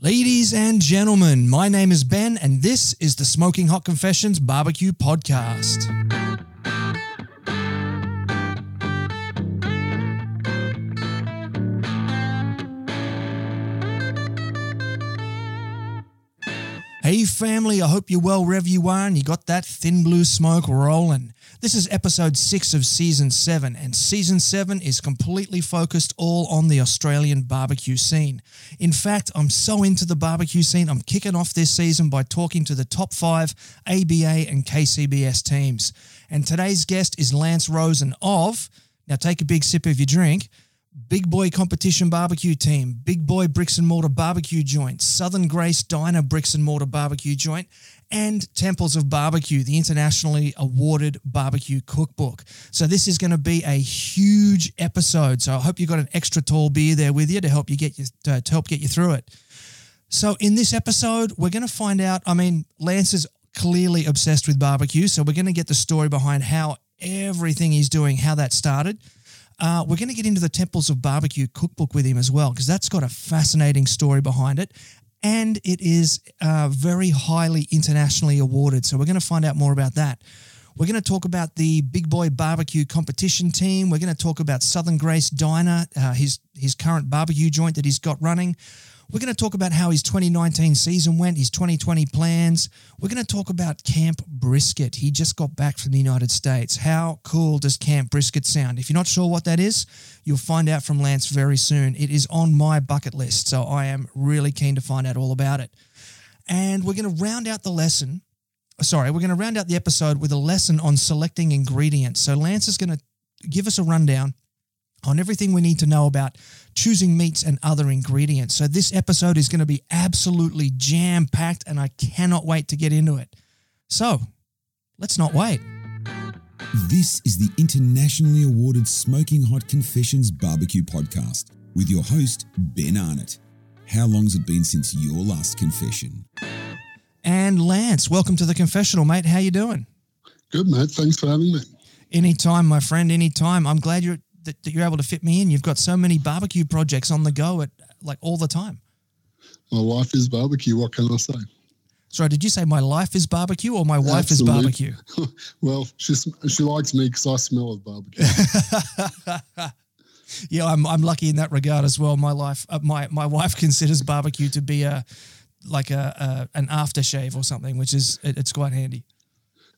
Ladies and gentlemen, my name is Ben, and this is the Smoking Hot Confessions Barbecue Podcast. Hey, family, I hope you're well wherever you are and you got that thin blue smoke rolling. This is episode six of season seven, and season seven is completely focused all on the Australian barbecue scene. In fact, I'm so into the barbecue scene, I'm kicking off this season by talking to the top five ABA and KCBS teams. And today's guest is Lance Rosen of, now take a big sip of your drink. Big Boy Competition Barbecue Team, Big Boy Bricks and Mortar Barbecue Joint, Southern Grace Diner Bricks and Mortar Barbecue Joint, and Temples of Barbecue, the internationally awarded barbecue cookbook. So this is going to be a huge episode. So I hope you got an extra tall beer there with you to help you get you to help get you through it. So in this episode, we're going to find out. I mean, Lance is clearly obsessed with barbecue, so we're going to get the story behind how everything he's doing, how that started. Uh, we're going to get into the Temples of Barbecue cookbook with him as well, because that's got a fascinating story behind it and it is uh, very highly internationally awarded. So we're going to find out more about that. We're going to talk about the Big Boy Barbecue competition team. We're going to talk about Southern Grace Diner, uh, his his current barbecue joint that he's got running. We're going to talk about how his 2019 season went, his 2020 plans. We're going to talk about Camp Brisket. He just got back from the United States. How cool does Camp Brisket sound? If you're not sure what that is, you'll find out from Lance very soon. It is on my bucket list, so I am really keen to find out all about it. And we're going to round out the lesson. Sorry, we're going to round out the episode with a lesson on selecting ingredients. So Lance is going to give us a rundown on everything we need to know about choosing meats and other ingredients. So, this episode is going to be absolutely jam packed, and I cannot wait to get into it. So, let's not wait. This is the internationally awarded Smoking Hot Confessions Barbecue Podcast with your host, Ben Arnott. How long's it been since your last confession? And Lance, welcome to the confessional, mate. How you doing? Good, mate. Thanks for having me. Anytime, my friend. Anytime. I'm glad you're that, that you're able to fit me in. You've got so many barbecue projects on the go at like all the time. My wife is barbecue. What can I say? Sorry, did you say my life is barbecue or my wife Absolutely. is barbecue? well, she's, she likes me because I smell of barbecue. yeah, I'm, I'm lucky in that regard as well. My life, uh, my my wife considers barbecue to be a like a, a an aftershave or something, which is it, it's quite handy.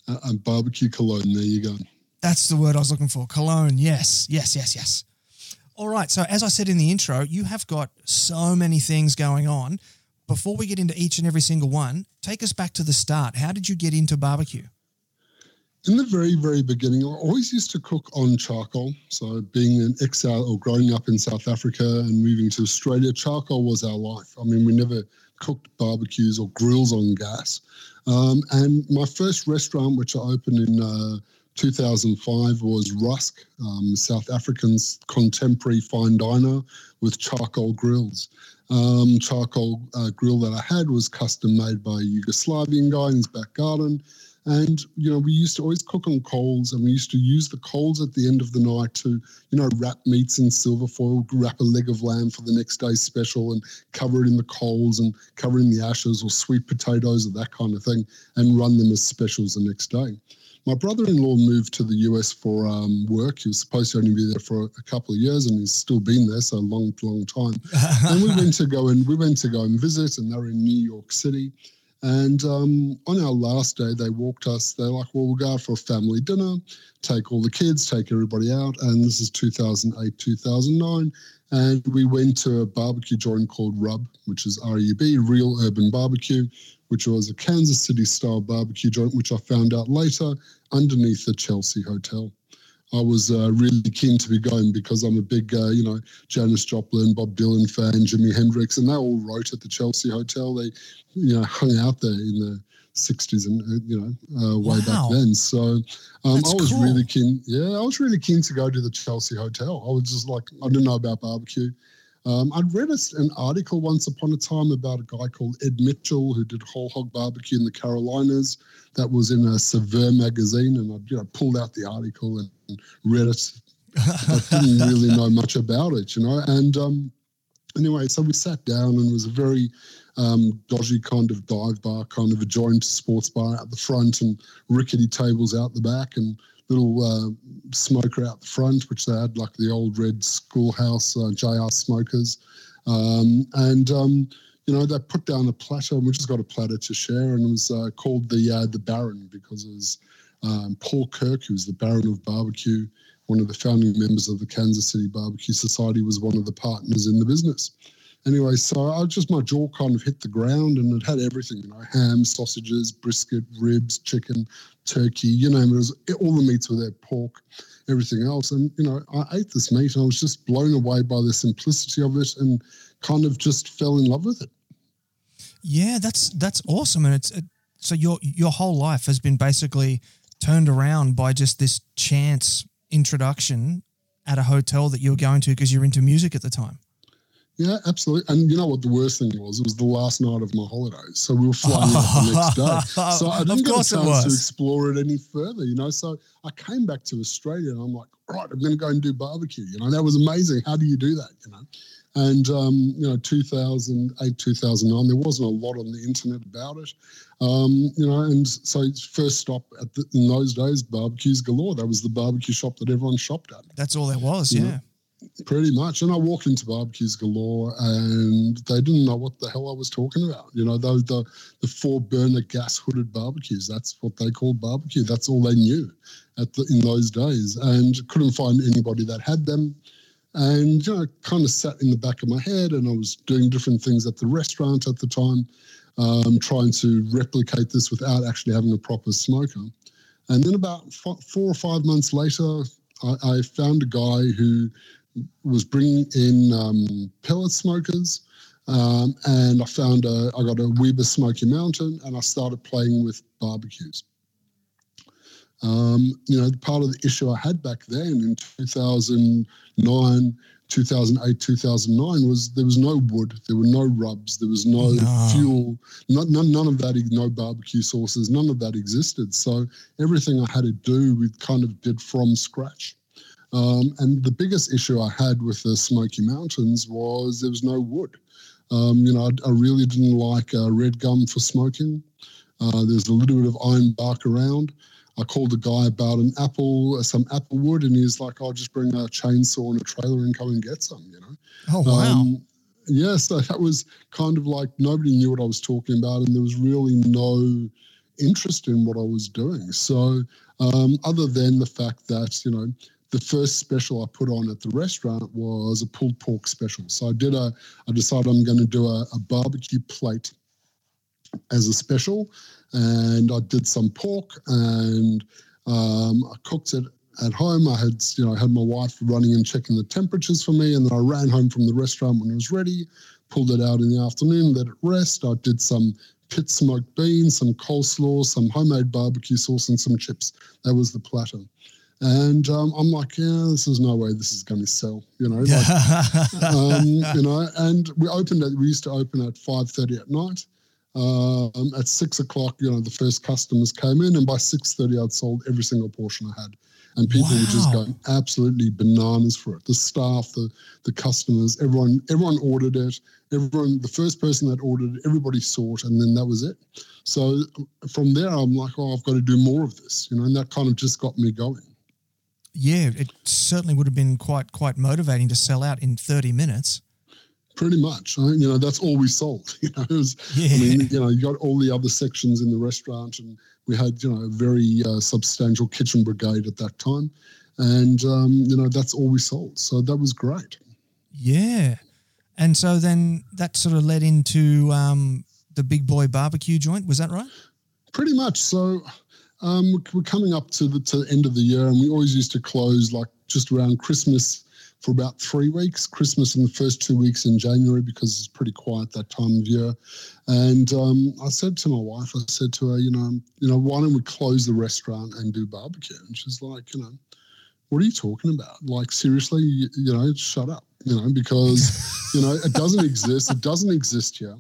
Uh, and barbecue cologne. There you go. That's the word I was looking for. Cologne. Yes, yes, yes, yes. All right. So, as I said in the intro, you have got so many things going on. Before we get into each and every single one, take us back to the start. How did you get into barbecue? In the very, very beginning, I always used to cook on charcoal. So, being an exile or growing up in South Africa and moving to Australia, charcoal was our life. I mean, we never cooked barbecues or grills on gas. Um, and my first restaurant, which I opened in uh, 2005 was Rusk, um, South African's contemporary fine diner with charcoal grills. Um, charcoal uh, grill that I had was custom made by a Yugoslavian guy in his back garden. And, you know, we used to always cook on coals and we used to use the coals at the end of the night to, you know, wrap meats in silver foil, wrap a leg of lamb for the next day's special and cover it in the coals and cover in the ashes or sweet potatoes or that kind of thing and run them as specials the next day. My brother-in-law moved to the US for um, work. He was supposed to only be there for a couple of years, and he's still been there, so a long, long time. and we went to go and we went to go and visit, and they're in New York City. And um, on our last day, they walked us. They're like, "Well, we'll go out for a family dinner, take all the kids, take everybody out." And this is 2008, 2009, and we went to a barbecue joint called Rub, which is R-U-B, Real Urban Barbecue, which was a Kansas City style barbecue joint, which I found out later underneath the Chelsea Hotel. I was uh, really keen to be going because I'm a big, uh, you know, Janis Joplin, Bob Dylan fan, Jimi Hendrix, and they all wrote at the Chelsea Hotel. They, you know, hung out there in the 60s and, uh, you know, uh, way wow. back then. So um, I was cool. really keen. Yeah, I was really keen to go to the Chelsea Hotel. I was just like, I didn't know about barbecue. Um, I'd read an article once upon a time about a guy called Ed Mitchell who did whole hog barbecue in the Carolinas. That was in a Saveur magazine, and I you know, pulled out the article and read it. I didn't really know much about it, you know. And um, anyway, so we sat down and it was a very um, dodgy kind of dive bar, kind of a joint sports bar at the front and rickety tables out the back and little uh, smoker out the front, which they had like the old red schoolhouse uh, JR smokers. Um, and, um, you know, they put down a platter and we just got a platter to share and it was uh, called the, uh, the Baron because it was um, Paul Kirk, who was the Baron of Barbecue, one of the founding members of the Kansas City Barbecue Society, was one of the partners in the business anyway, so I just my jaw kind of hit the ground, and it had everything, you know, ham, sausages, brisket, ribs, chicken, turkey, you know, it was all the meats were there, pork, everything else, and you know, I ate this meat, and I was just blown away by the simplicity of it, and kind of just fell in love with it. Yeah, that's that's awesome, and it's it, so your your whole life has been basically turned around by just this chance introduction at a hotel that you were going to because you're into music at the time. Yeah, absolutely. And you know what the worst thing was? It was the last night of my holidays. So we were flying out the next day. So I didn't get a chance to explore it any further, you know. So I came back to Australia and I'm like, right, I'm going to go and do barbecue. You know, that was amazing. How do you do that? You know, and um, you know, 2008, 2009, there wasn't a lot on the internet about it. Um, you know, and so first stop at the, in those days, barbecues galore. That was the barbecue shop that everyone shopped at. That's all there was, yeah. Know? Pretty much. And I walked into barbecues galore and they didn't know what the hell I was talking about. You know, those the, the four burner gas hooded barbecues. That's what they called barbecue. That's all they knew at the, in those days. And couldn't find anybody that had them. And, you know, kind of sat in the back of my head and I was doing different things at the restaurant at the time, um, trying to replicate this without actually having a proper smoker. And then about f- four or five months later, I found a guy who was bringing in um, pellet smokers. Um, and I found a, I got a Weber Smoky Mountain and I started playing with barbecues. Um, you know, part of the issue I had back then in 2009, 2008, 2009 was there was no wood, there were no rubs, there was no, no. fuel, none, none of that, no barbecue sauces, none of that existed. So everything I had to do, we kind of did from scratch. Um, and the biggest issue I had with the Smoky Mountains was there was no wood. Um, you know, I, I, really didn't like uh, red gum for smoking. Uh, there's a little bit of iron bark around. I called the guy about an apple, uh, some apple wood, and he's like, "I'll just bring a chainsaw and a trailer and come and get some." You know. Oh wow. Um, yeah, so that was kind of like nobody knew what I was talking about, and there was really no interest in what I was doing. So, um, other than the fact that you know the first special I put on at the restaurant was a pulled pork special. So I did a, I decided I'm going to do a, a barbecue plate as a special, and I did some pork and um, I cooked it at home. I had, you know, had my wife running and checking the temperatures for me, and then I ran home from the restaurant when it was ready, pulled it out in the afternoon, let it rest. I did some pit smoked beans, some coleslaw, some homemade barbecue sauce, and some chips. That was the platter. And um, I'm like, yeah, this is no way this is going to sell, you know. Like, um, you know, and we opened at we used to open at five thirty at night. Um, at six o'clock, you know, the first customers came in, and by six thirty, I'd sold every single portion I had, and people wow. were just going absolutely bananas for it. The staff, the the customers, everyone, everyone ordered it. Everyone, the first person that ordered it, everybody saw it, and then that was it. So from there, I'm like, oh, I've got to do more of this, you know, and that kind of just got me going yeah, it certainly would have been quite quite motivating to sell out in 30 minutes. Pretty much, you know, that's all we sold. You know, was, yeah. I mean, you know, you got all the other sections in the restaurant, and we had, you know, a very uh, substantial kitchen brigade at that time, and um, you know, that's all we sold. So that was great. Yeah, and so then that sort of led into um, the Big Boy Barbecue joint. Was that right? Pretty much. So um, we're coming up to the, to the end of the year, and we always used to close like just around Christmas for about three weeks. Christmas and the first two weeks in January because it's pretty quiet that time of year. And um, I said to my wife, I said to her, you know, you know, why don't we close the restaurant and do barbecue? And she's like, you know, what are you talking about? Like seriously, you, you know, shut up, you know, because you know it doesn't exist. It doesn't exist here.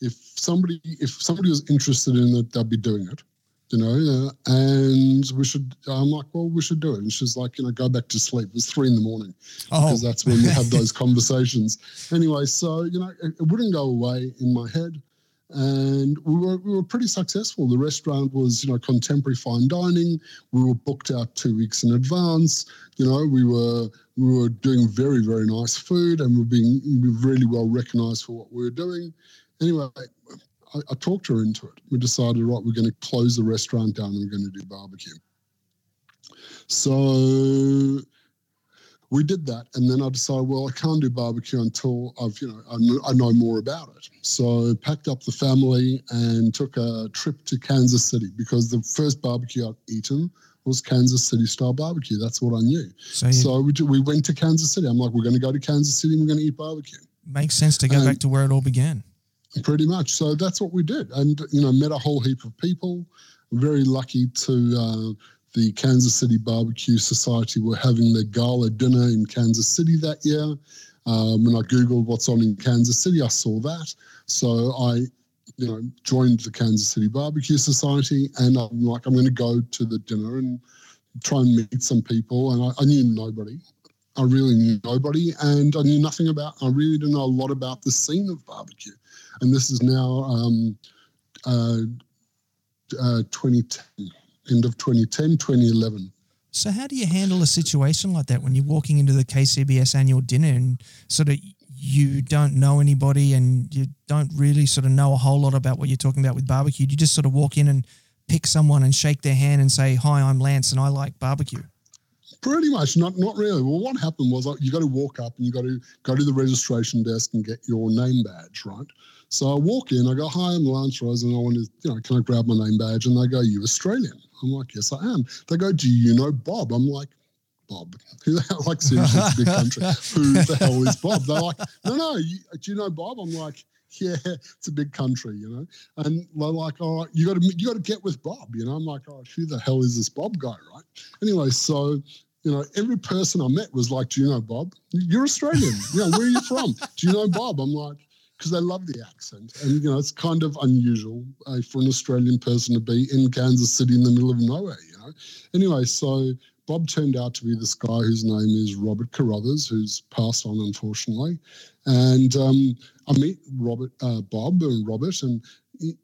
If somebody if somebody was interested in it, they'd be doing it you know, and we should. I'm like, well, we should do it. And she's like, you know, go back to sleep. It was three in the morning Oh, because that's when we have those conversations. Anyway, so you know, it, it wouldn't go away in my head, and we were we were pretty successful. The restaurant was you know contemporary fine dining. We were booked out two weeks in advance. You know, we were we were doing very very nice food, and we're being we were really well recognised for what we were doing. Anyway. I, I talked her into it. We decided, right, we're going to close the restaurant down and we're going to do barbecue. So we did that, and then I decided, well, I can't do barbecue until I've, you know, I know, I know more about it. So packed up the family and took a trip to Kansas City because the first barbecue I'd eaten was Kansas City style barbecue. That's what I knew. so So we, we went to Kansas City. I'm like, we're going to go to Kansas City and we're going to eat barbecue. makes sense to go um, back to where it all began. Pretty much. So that's what we did. And, you know, met a whole heap of people. Very lucky to uh, the Kansas City Barbecue Society were having their gala dinner in Kansas City that year. Um, when I Googled what's on in Kansas City, I saw that. So I, you know, joined the Kansas City Barbecue Society and I'm like, I'm going to go to the dinner and try and meet some people. And I, I knew nobody. I really knew nobody and I knew nothing about, I really didn't know a lot about the scene of barbecue and this is now um, uh, uh, 2010, end of 2010, 2011. So how do you handle a situation like that when you're walking into the KCBS annual dinner and sort of you don't know anybody and you don't really sort of know a whole lot about what you're talking about with barbecue? You just sort of walk in and pick someone and shake their hand and say, "Hi, I'm Lance and I like barbecue." Pretty much, not not really. Well, what happened was like, you got to walk up and you got to go to the registration desk and get your name badge, right? So I walk in, I go, "Hi, I'm Lance Rosen, and I want to, you know, can I grab my name badge?" And they go, "You Australian?" I'm like, "Yes, I am." They go, "Do you know Bob?" I'm like, "Bob? Who the hell? Like, seriously, it's a big country. Who the hell is Bob?" They're like, "No, no, you, do you know Bob?" I'm like, "Yeah, it's a big country, you know." And they're like, "All right, you got to you got to get with Bob," you know. I'm like, "Oh, who the hell is this Bob guy?" Right? Anyway, so you know, every person I met was like, "Do you know Bob? You're Australian. you know, where are you from? Do you know Bob?" I'm like, because they love the accent, and you know, it's kind of unusual uh, for an Australian person to be in Kansas City in the middle of nowhere. You know. Anyway, so Bob turned out to be this guy whose name is Robert Carruthers, who's passed on unfortunately, and um, I meet Robert, uh, Bob, and Robert, and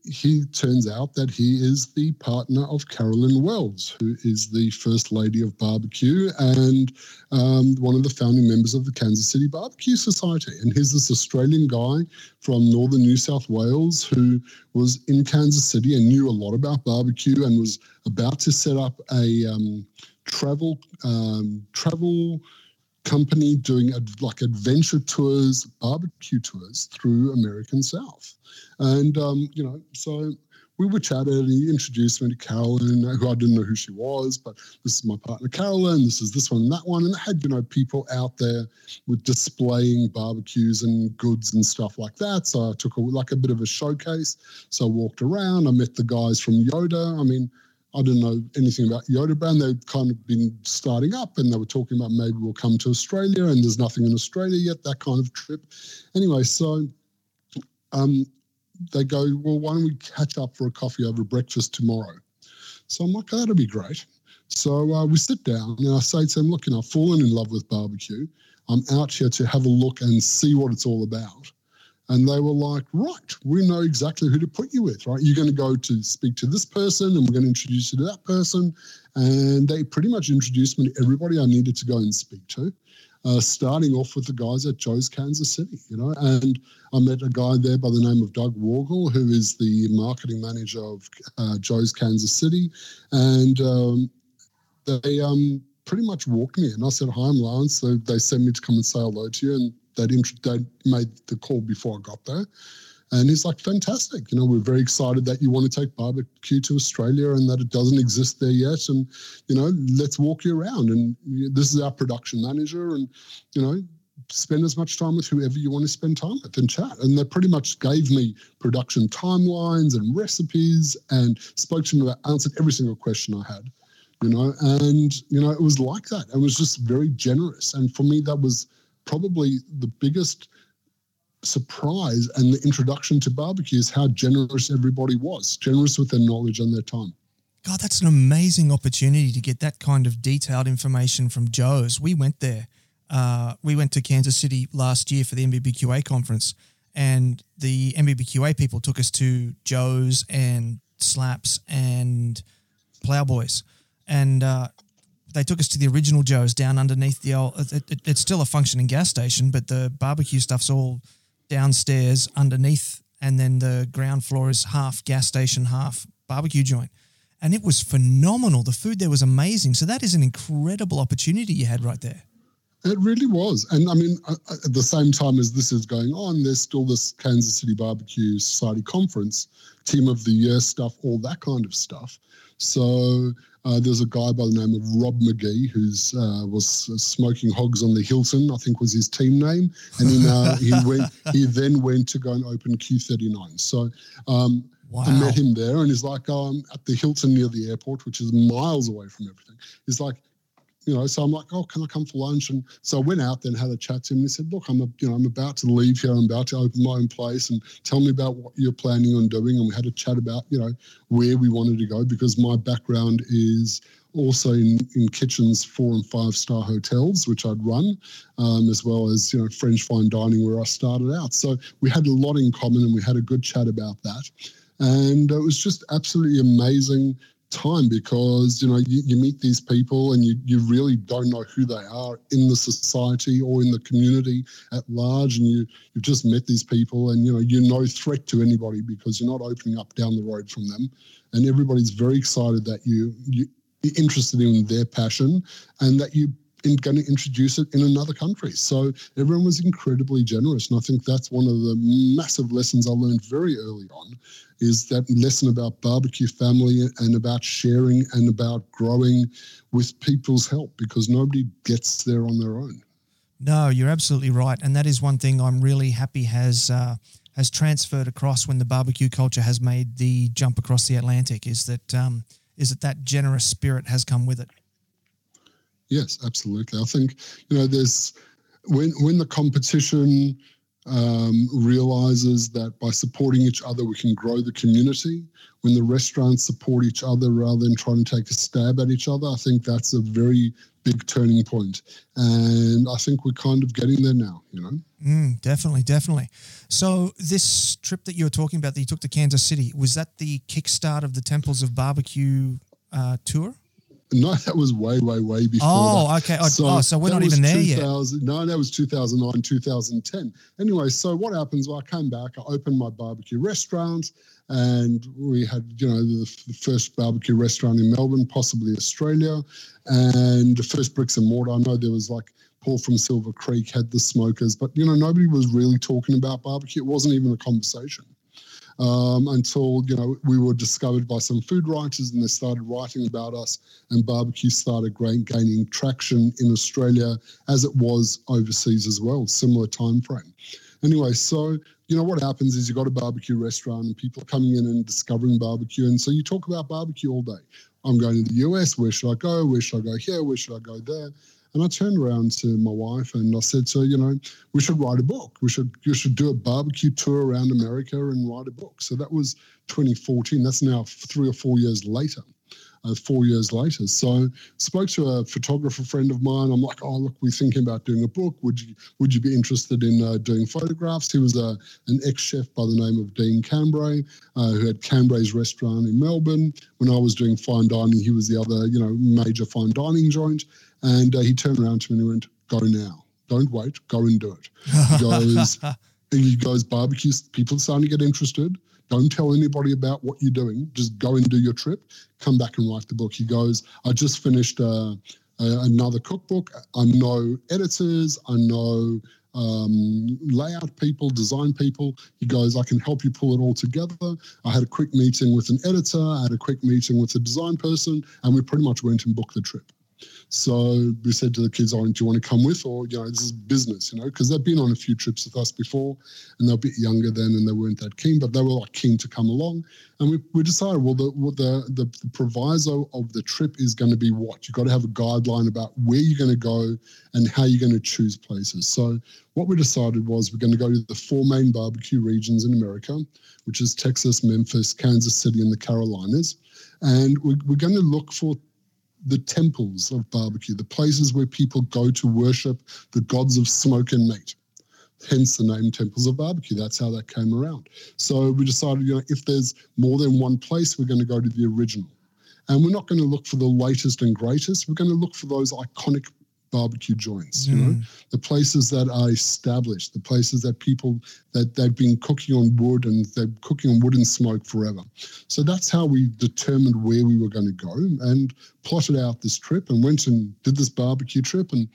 he, turns out that he is the partner of Carolyn Wells, who is the first lady of barbecue and um, one of the founding members of the Kansas City Barbecue Society. And he's this Australian guy from northern New South Wales who was in Kansas City and knew a lot about barbecue and was about to set up a um, travel um, travel company doing ad, like adventure tours, barbecue tours through American South. And, um, you know, so we were chatting and he introduced me to Carolyn, who I didn't know who she was, but this is my partner Carolyn, this is this one and that one. And they had, you know, people out there with displaying barbecues and goods and stuff like that. So I took a, like a bit of a showcase. So I walked around, I met the guys from Yoder. I mean, I didn't know anything about Yoder Brand. They'd kind of been starting up and they were talking about maybe we'll come to Australia and there's nothing in Australia yet, that kind of trip. Anyway, so um, they go, well, why don't we catch up for a coffee over breakfast tomorrow? So I'm like, oh, that'll be great. So uh, we sit down and I say to them, look, you know, I've fallen in love with barbecue. I'm out here to have a look and see what it's all about. And they were like, right, we know exactly who to put you with, right? You're going to go to speak to this person and we're going to introduce you to that person. And they pretty much introduced me to everybody I needed to go and speak to, uh, starting off with the guys at Joe's Kansas City, you know. And I met a guy there by the name of Doug Worgul, who is the marketing manager of uh, Joe's Kansas City. And um, they um, pretty much walked me in. I said, hi, I'm Lance. So they sent me to come and say hello to you. And they'd, int- they'd made the call before I got there. And he's like, fantastic. You know, we're very excited that you want to take barbecue to Australia and that it doesn't exist there yet. And, you know, let's walk you around. And this is our production manager. And, you know, spend as much time with whoever you want to spend time with and chat. And they pretty much gave me production timelines and recipes and spoke to me about, answered every single question I had, you know, and, you know, it was like that. It was just very generous. And for me, that was probably the biggest surprise and the introduction to barbecue is how generous everybody was, generous with their knowledge and their time. God, that's an amazing opportunity to get that kind of detailed information from Joe's. We went there. Uh, we went to Kansas City last year for the NBBQA conference, and the NBBQA people took us to Joe's and Slaps and Plowboys, and uh, they took us to the original Joe's down underneath the old. It, it, it's still a functioning gas station, but the barbecue stuff's all downstairs underneath, and then the ground floor is half gas station, half barbecue joint and it was phenomenal. The food there was amazing. So that is an incredible opportunity you had right there. It really was. And I mean, uh, uh, at the same time as this is going on, there's still this Kansas City Barbecue Society conference, team of the year stuff, all that kind of stuff. So uh, there's a guy by the name of Rob Magee who's uh, was smoking hogs on the Hilton, I think was his team name, and then uh, he went. He then went to go and open Q39. So um, Wow. I met him there, and he's like, um, at the Hilton near the airport, which is miles away from everything. He's like, you know, so I'm like, oh, can I come for lunch? And so I went out there and had a chat to him. And he said, look, I'm, a, you know, I'm about to leave here. I'm about to open my own place, and tell me about what you're planning on doing. And we had a chat about, you know, where we wanted to go because my background is also in, in kitchens four and five star hotels, which I'd run, um, as well as you know French fine dining where I started out. So we had a lot in common, and we had a good chat about that. And it was just absolutely amazing time because you know you, you, meet these people and you, you really don't know who they are in the society or in the community at large. And you you've just met these people and you know you're no threat to anybody because you're not opening up down the road from them. And everybody's very excited that you you are interested in their passion and that you in, going to introduce it in another country. So everyone was incredibly generous. And I think that's one of the massive lessons I learned very early on is that lesson about barbecue family and about sharing and about growing with people's help because nobody gets there on their own. No, you're absolutely right, and that is one thing I'm really happy has uh, has transferred across when the barbecue culture has made the jump across the Atlantic. Is that um, is that that generous spirit has come with it? Yes, absolutely. I think you know there's when when the competition um, realizes that by supporting each other we can grow the community. When the restaurants support each other rather than trying to take a stab at each other, I think that's a very big turning point. And I think we're kind of getting there now, you know? Mm, definitely, definitely. So, this trip that you were talking about that you took to Kansas City, was that the kickstart of the Temples of Barbecue uh, tour? No, that was way, way, way before. Oh, that. okay. Oh, so, oh, so we're not even there yet. No, that was 2009, 2010. Anyway, so what happens? Well, I came back, I opened my barbecue restaurant, and we had, you know, the, the first barbecue restaurant in Melbourne, possibly Australia, and the first bricks and mortar. I know there was like Paul from Silver Creek had the smokers, but you know, nobody was really talking about barbecue. It wasn't even a conversation um, until you know we were discovered by some food writers and they started writing about us and barbecue started gaining traction in Australia as it was overseas as well, similar time frame. Anyway, so you know what happens is you've got a barbecue restaurant and people are coming in and discovering barbecue, and so you talk about barbecue all day. I'm going to the US. Where should I go? Where should I go here? Where should I go there? And I turned around to my wife and I said her, you know, we should write a book. We should you should do a barbecue tour around America and write a book. So that was 2014. That's now three or four years later. Uh, four years later. So spoke to a photographer friend of mine. I'm like, oh look, we're thinking about doing a book. Would you would you be interested in uh, doing photographs? He was a an ex chef by the name of Dean Cambray, uh, who had Cambray's restaurant in Melbourne. When I was doing fine dining, he was the other you know major fine dining joint. And uh, he turned around to me and he went, "Go now, don't wait, go and do it." He goes, he goes, barbecues. People are starting to get interested. Don't tell anybody about what you're doing. Just go and do your trip. Come back and write the book. He goes, I just finished uh, another cookbook. I know editors. I know um, layout people, design people. He goes, I can help you pull it all together. I had a quick meeting with an editor. I had a quick meeting with a design person, and we pretty much went and booked the trip. So we said to the kids, "Oh, do you want to come with, or you know, this is business, you know?" Because they've been on a few trips with us before, and they're a bit younger then, and they weren't that keen, but they were like keen to come along. And we, we decided, well, the, the, the the proviso of the trip is going to be what you've got to have a guideline about where you're going to go and how you're going to choose places. So what we decided was we're going to go to the four main barbecue regions in America, which is Texas, Memphis, Kansas City, and the Carolinas And we're, we're going to look for the temples of barbecue, the places where people go to worship the gods of smoke and meat. Hence the name Temples of Barbecue. That's how that came around. So we decided, you know, if there's more than one place, we're going to go to the original. And we're not going to look for the latest and greatest. We're going to look for those iconic barbecue joints, you mm. know, the places that are established, the places that people that they've been cooking on wood and they're cooking on wood and smoke forever. So that's how we determined where we were going to go and plotted out this trip and went and did this barbecue trip and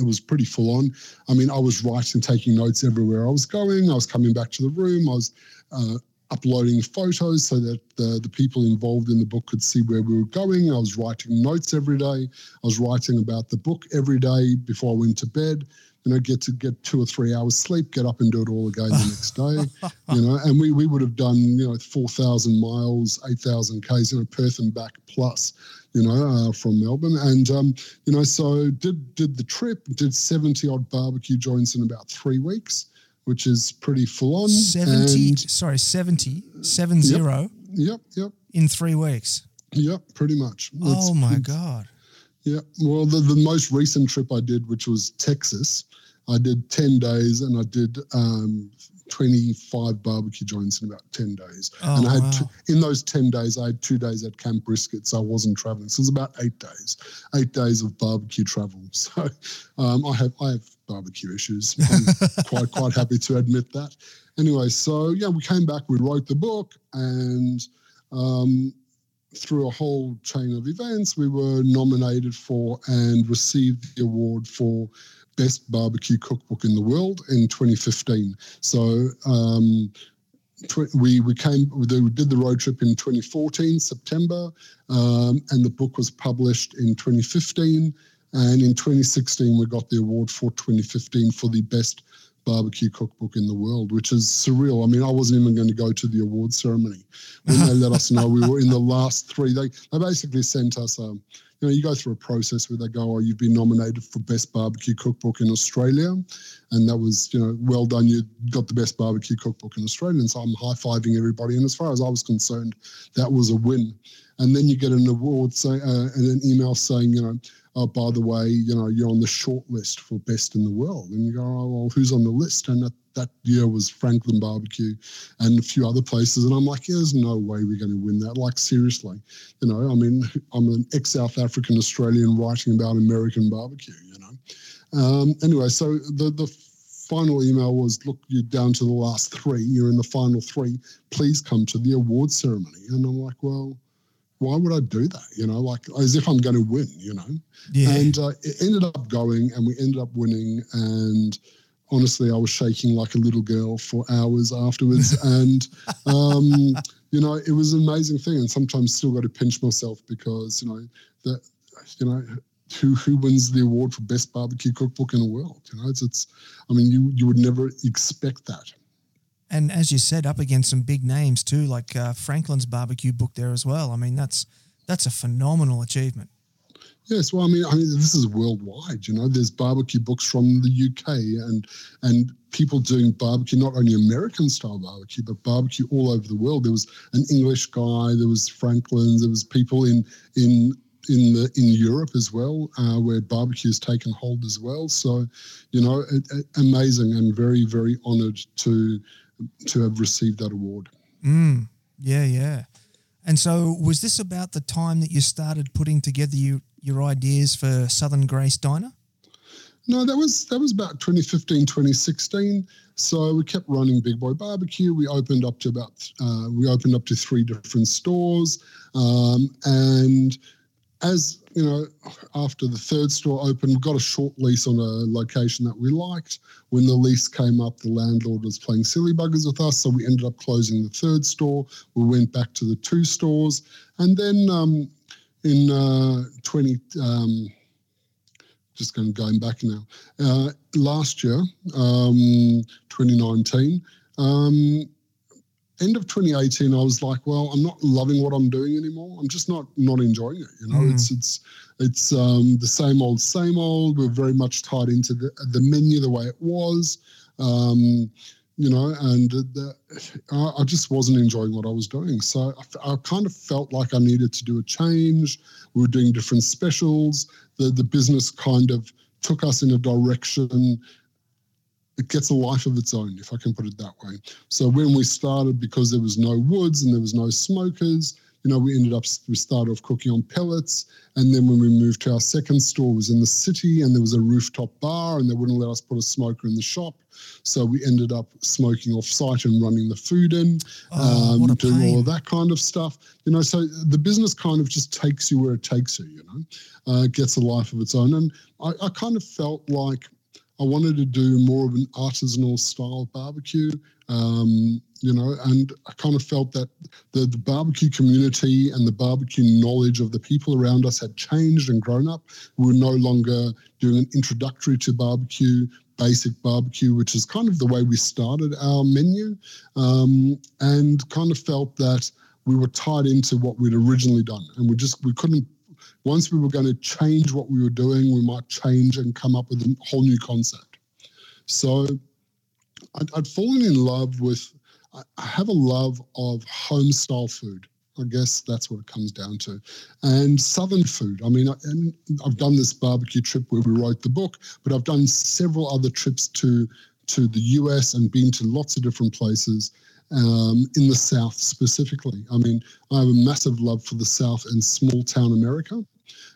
it was pretty full on. I mean, I was writing, taking notes everywhere I was going. I was coming back to the room. I was uh, uploading photos so that the, the people involved in the book could see where we were going. I was writing notes every day. I was writing about the book every day before I went to bed. You know, get to get two or three hours sleep, get up and do it all again the next day. You know, and we, we would have done you know four thousand miles, eight thousand k's, you know, Perth and back plus. You know, uh, from Melbourne, and um, you know, so did did the trip, did seventy odd barbecue joints in about three weeks which is pretty full on. 70, sorry, 70, seven yep, zero. Yep, yep. In three weeks. Yep, pretty much. Oh my God. Yeah. Well, the, the most recent trip I did, which was Texas, I did 10 days and I did um, 25 barbecue joints in about 10 days. Oh, and I had wow. two, in those 10 days, I had two days at Camp Brisket, so I wasn't traveling. So it was about eight days, eight days of barbecue travel. So um, I have I have barbecue issues. I'm quite quite happy to admit that. Anyway, so yeah, we came back, we wrote the book, and um, through a whole chain of events, we were nominated for and received the award for best barbecue cookbook in the world in 2015. So um, we we came we did the road trip in 2014 September, um, and the book was published in 2015. And in 2016, we got the award for 2015 for the best barbecue cookbook in the world, which is surreal. I mean, I wasn't even going to go to the award ceremony when they let us know we were in the last three. They they basically sent us a, um, you know, you go through a process where they go, oh, you've been nominated for best barbecue cookbook in Australia, and that was, you know, well done. You got the best barbecue cookbook in Australia, and so I'm high fiving everybody. And as far as I was concerned, that was a win. And then you get an award say, uh, and an email saying, you know oh, by the way, you know, you're on the short list for best in the world. And you go, oh, well, who's on the list? And that, that year was Franklin Barbecue and a few other places. And I'm like, yeah, there's no way we're going to win that. Like, seriously, you know, I mean, I'm an ex South African Australian writing about American barbecue, you know. Um, anyway, so the, the final email was, look, you're down to the last three. You're in the final three. Please come to the award ceremony. And I'm like, well, why would I do that? You know, like as if I'm going to win, you know? Yeah. And uh, it ended up going and we ended up winning. And honestly, I was shaking like a little girl for hours afterwards. and, um, you know, it was an amazing thing. And sometimes still got to pinch myself because, you know, that, you know, who who wins the award for best barbecue cookbook in the world? You know, it's it's. I mean, you you would never expect that and as you said, up against some big names too, like uh, Franklin's barbecue book there as well. I mean, that's that's a phenomenal achievement. Yes, well, I mean, I mean, this is worldwide. You know, there's barbecue books from the UK and and people doing barbecue, not only American style barbecue, but barbecue all over the world. There was an English guy, there was Franklin's, there was people in in in the in Europe as well, uh, where barbecue has taken hold as well. So, you know, it, it, amazing and very very honoured to to have received that award. Mm, yeah, yeah. And so, was this about the time that you started putting together you, your ideas for Southern Grace Diner? No, that was that was about 2015, 2016. So we kept running Big Boy Barbecue. We opened up to about uh, we opened up to three different stores, um, and as you know, after the third store opened, we got a short lease on a location that we liked. When the lease came up, the landlord was playing silly buggers with us, so we ended up closing the third store. We went back to the two stores, and then um, in uh, 20, um, just going going back now, uh, last year, um, 2019 um, end of 2018, I was like, well, I'm not loving what I'm doing anymore. I'm just not not enjoying it. You know, mm. it's it's it's um, the same old, same old. We're very much tied into the the menu the way it was. Um, you know, and the, I just wasn't enjoying what I was doing. So I, I, kind of felt like I needed to do a change. We were doing different specials. The the business kind of took us in a direction. It gets a life of its own, if I can put it that way. So when we started, because there was no woods and there was no smokers, you know, we ended up, we started off cooking on pellets. And then when we moved to our second store was in the city and there was a rooftop bar and they wouldn't let us put a smoker in the shop. So we ended up smoking off site and running the food in, oh, um, doing pain. all of that kind of stuff. You know, so the business kind of just takes you where it takes you, you know, uh, gets a life of its own. And I, I kind of felt like I wanted to do more of an artisanal style barbecue. Um, you know, and I kind of felt that the, the barbecue community and the barbecue knowledge of the people around us had changed and grown up. We were no longer doing an introductory to barbecue, basic barbecue, which is kind of the way we started our menu, um, and kind of felt that we were tied into what we'd originally done, and we just we couldn't. Once we were going to change what we were doing, we might change and come up with a whole new concept. So I'd, I'd fallen in love with I have a love of home style food. I guess that's what it comes down to. And Southern food. I mean, I, I've done this barbecue trip where we wrote the book, but I've done several other trips to to the US and been to lots of different places um, in the South specifically. I mean, I have a massive love for the South and small town America.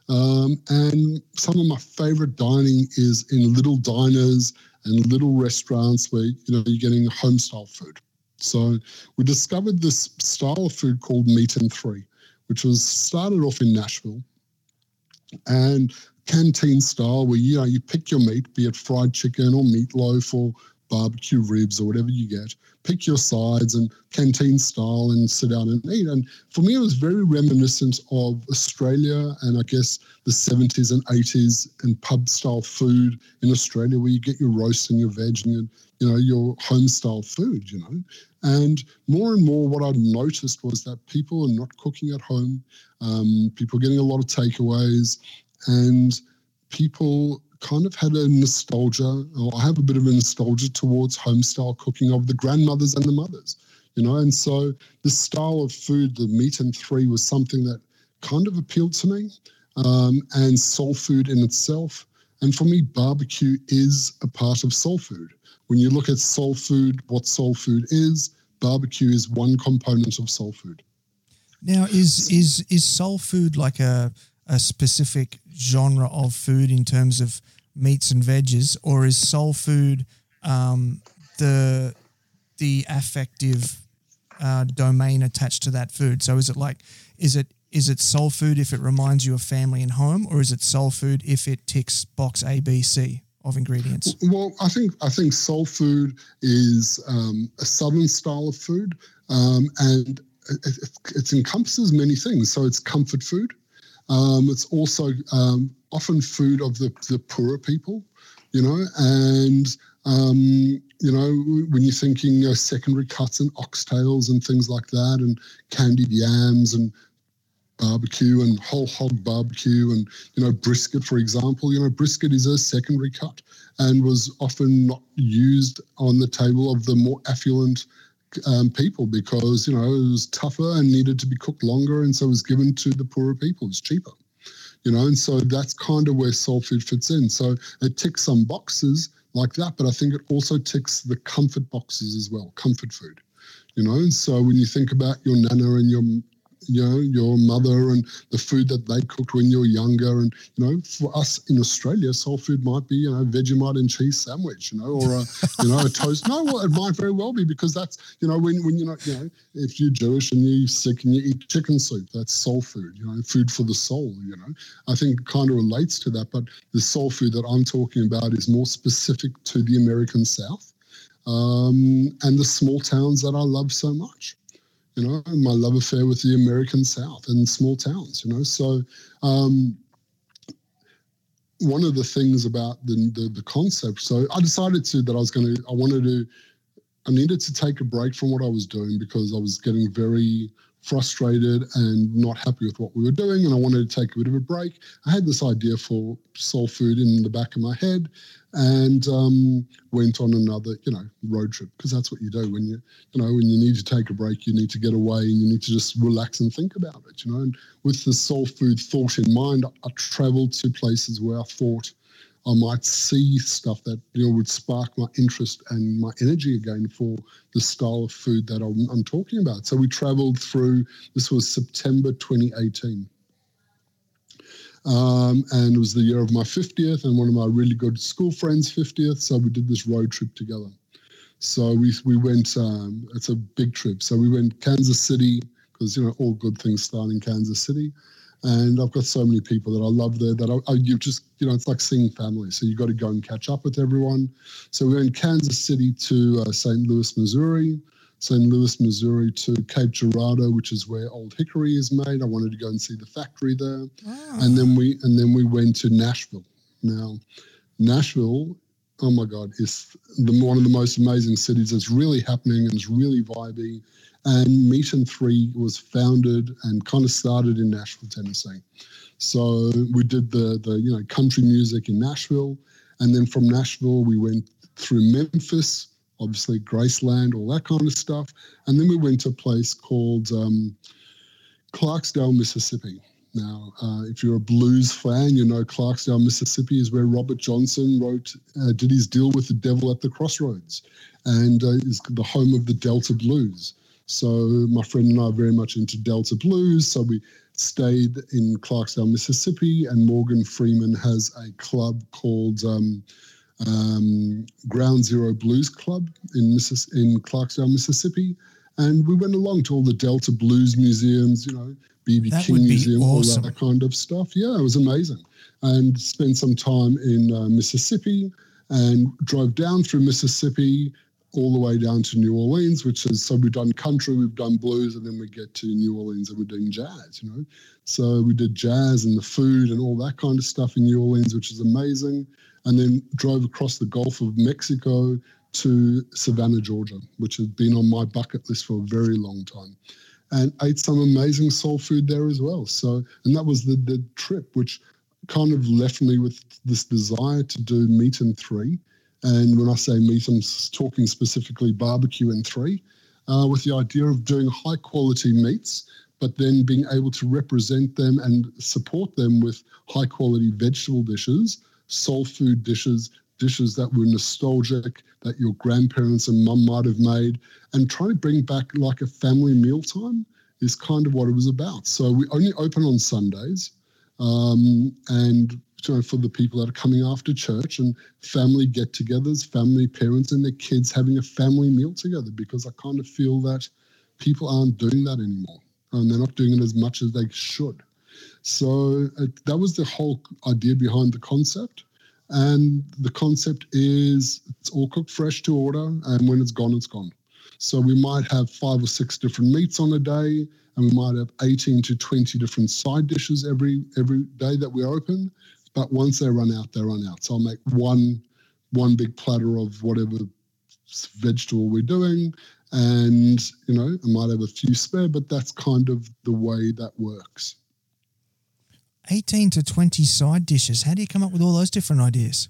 Um, and some of my favorite dining is in little diners and little restaurants where you know you're getting home style food. So we discovered this style of food called Meat and Three, which was started off in Nashville and canteen style where you know you pick your meat, be it fried chicken or meatloaf or barbecue ribs or whatever you get, pick your sides and canteen style and sit down and eat. And for me, it was very reminiscent of Australia and I guess the 70s and 80s and pub style food in Australia where you get your roast and your veg and your, you know, your home style food, you know. And more and more, what I noticed was that people are not cooking at home. Um, people are getting a lot of takeaways, and people kind of had a nostalgia, or I have a bit of a nostalgia towards home style cooking of the grandmothers and the mothers, you know. And so the style of food, the meat and three, was something that kind of appealed to me, um, and soul food in itself. And for me, barbecue is a part of soul food. When you look at soul food, what soul food is, barbecue is one component of soul food. Now, is is is soul food like a a specific genre of food in terms of meats and veggies, or is soul food um, the the affective uh, domain attached to that food? So, is it like is it is it soul food if it reminds you of family and home, or is it soul food if it ticks box A, B, C? of ingredients? Well, I think I think soul food is um, a southern style of food, um, and it, it, it, encompasses many things. So it's comfort food. Um, it's also um, often food of the the poorer people, you know, and um, you know when you're thinking secondary cuts and oxtails and things like that, and candied yams and barbecue and whole hog barbecue and you know brisket for example you know brisket is a secondary cut and was often not used on the table of the more affluent um, people because you know it was tougher and needed to be cooked longer and so it was given to the poorer people. It's cheaper you know and so that's kind of where soul food fits in. So it ticks some boxes like that but i think it also ticks the comfort boxes as well comfort food you know and so when you think about your nana and your you know your mother and the food that they cooked when you were younger. And you know for us in australia soul food might be you know vegemite and cheese sandwich you know or a you know a toast. No well it might very well be because that's you know when, when you're not you know if you're jewish and you're sick and you eat chicken soup that's soul food you know food for the soul you know. I think kind of relates to that but the soul food that i'm talking about is more specific to the american south um, and the small towns that i love so much you know, and my love affair with the American South and small towns, you know. So, um, one of the things about the, the, the concept, so I decided to that I was going to, I wanted to, I needed to take a break from what I was doing because I was getting very frustrated and not happy with what we were doing, and I wanted to take a bit of a break. I had this idea for soul food in the back of my head, and um, went on another, you know, road trip because that's what you do when you, you know, when you need to take a break, you need to get away and you need to just relax and think about it, you know. And with the soul food thought in mind, I, travelled to places where I thought I might see stuff that you know would spark my interest and my energy again for the style of food that I'm, I'm talking about. So we travelled through. This was September 2018. Um, and it was the year of my 50th and one of my really good school friends' 50th. So we did this road trip together. So we, we went, um, it's a big trip. So we went Kansas City, because, you know, all good things start in Kansas City. And I've got so many people that I love there that I, I you just, you know, it's like seeing family. So you got to go and catch up with everyone. So we went Kansas City to uh, St. Louis, Missouri. St. Louis, Missouri to Cape Girardeau, which is where Old Hickory is made. I wanted to go and see the factory there, ah. and then we and then we went to Nashville. Now, Nashville, oh my God, is the one of the most amazing cities. It's really happening and it's really vibey. And Meat and Three was founded and kind of started in Nashville, Tennessee. So we did the the you know country music in Nashville, and then from Nashville we went through Memphis obviously Graceland, all that kind of stuff. And then we went to a place called um, Clarksdale, Mississippi. Now, uh, if you're a blues fan, you know Clarksdale, Mississippi is where Robert Johnson wrote, uh, did his deal with the devil at the crossroads, and uh, is the home of the Delta Blues. So my friend and I are very much into Delta Blues. So we stayed in Clarksdale, Mississippi, and Morgan Freeman has a club called um, um, Ground Zero Blues Club in, Missis- in Clarksdale, Mississippi. And we went along to all the Delta Blues museums, you know, BB King Museum, awesome. all that kind of stuff. Yeah, it was amazing. And spent some time in uh, Mississippi and drove down through Mississippi all the way down to New Orleans, which is so we've done country, we've done blues, and then we get to New Orleans and we're doing jazz, you know. So we did jazz and the food and all that kind of stuff in New Orleans, which is amazing and then drove across the Gulf of Mexico to Savannah, Georgia, which had been on my bucket list for a very long time. And ate some amazing soul food there as well. So, and that was the, the trip, which kind of left me with this desire to do meat and three. And when I say meat, I'm talking specifically barbecue and three, uh, with the idea of doing high quality meats, but then being able to represent them and support them with high quality vegetable dishes soul food dishes, dishes that were nostalgic, that your grandparents and mum might have made, and trying to bring back like a family mealtime is kind of what it was about. So we only open on Sundays, um, and you know, for the people that are coming after church and family get-togethers, family parents and their kids having a family meal together, because I kind of feel that people aren't doing that anymore, and they're not doing it as much as they should. So uh, that was the whole idea behind the concept. And the concept is it's all cooked fresh to order, and when it's gone, it's gone. So we might have five or six different meats on a day, and we might have 18 to 20 different side dishes every every day that we open. But once they run out, they run out. So I'll make one one big platter of whatever vegetable we're doing, and you know I might have a few spare, but that's kind of the way that works. 18 to 20 side dishes. How do you come up with all those different ideas?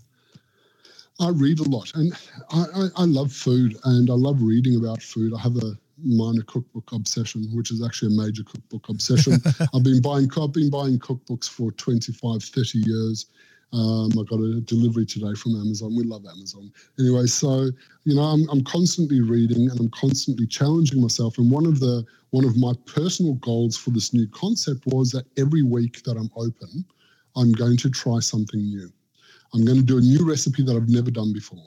I read a lot and I, I, I, love food and I love reading about food. I have a minor cookbook obsession, which is actually a major cookbook obsession. I've been buying I've been buying cookbooks for 25, 30 years um, I got a delivery today from Amazon. We love Amazon. Anyway, so you know, I'm, I'm constantly reading and I'm constantly challenging myself. And one of the one of my personal goals for this new concept was that every week that I'm open, I'm going to try something new. I'm going to do a new recipe that I've never done before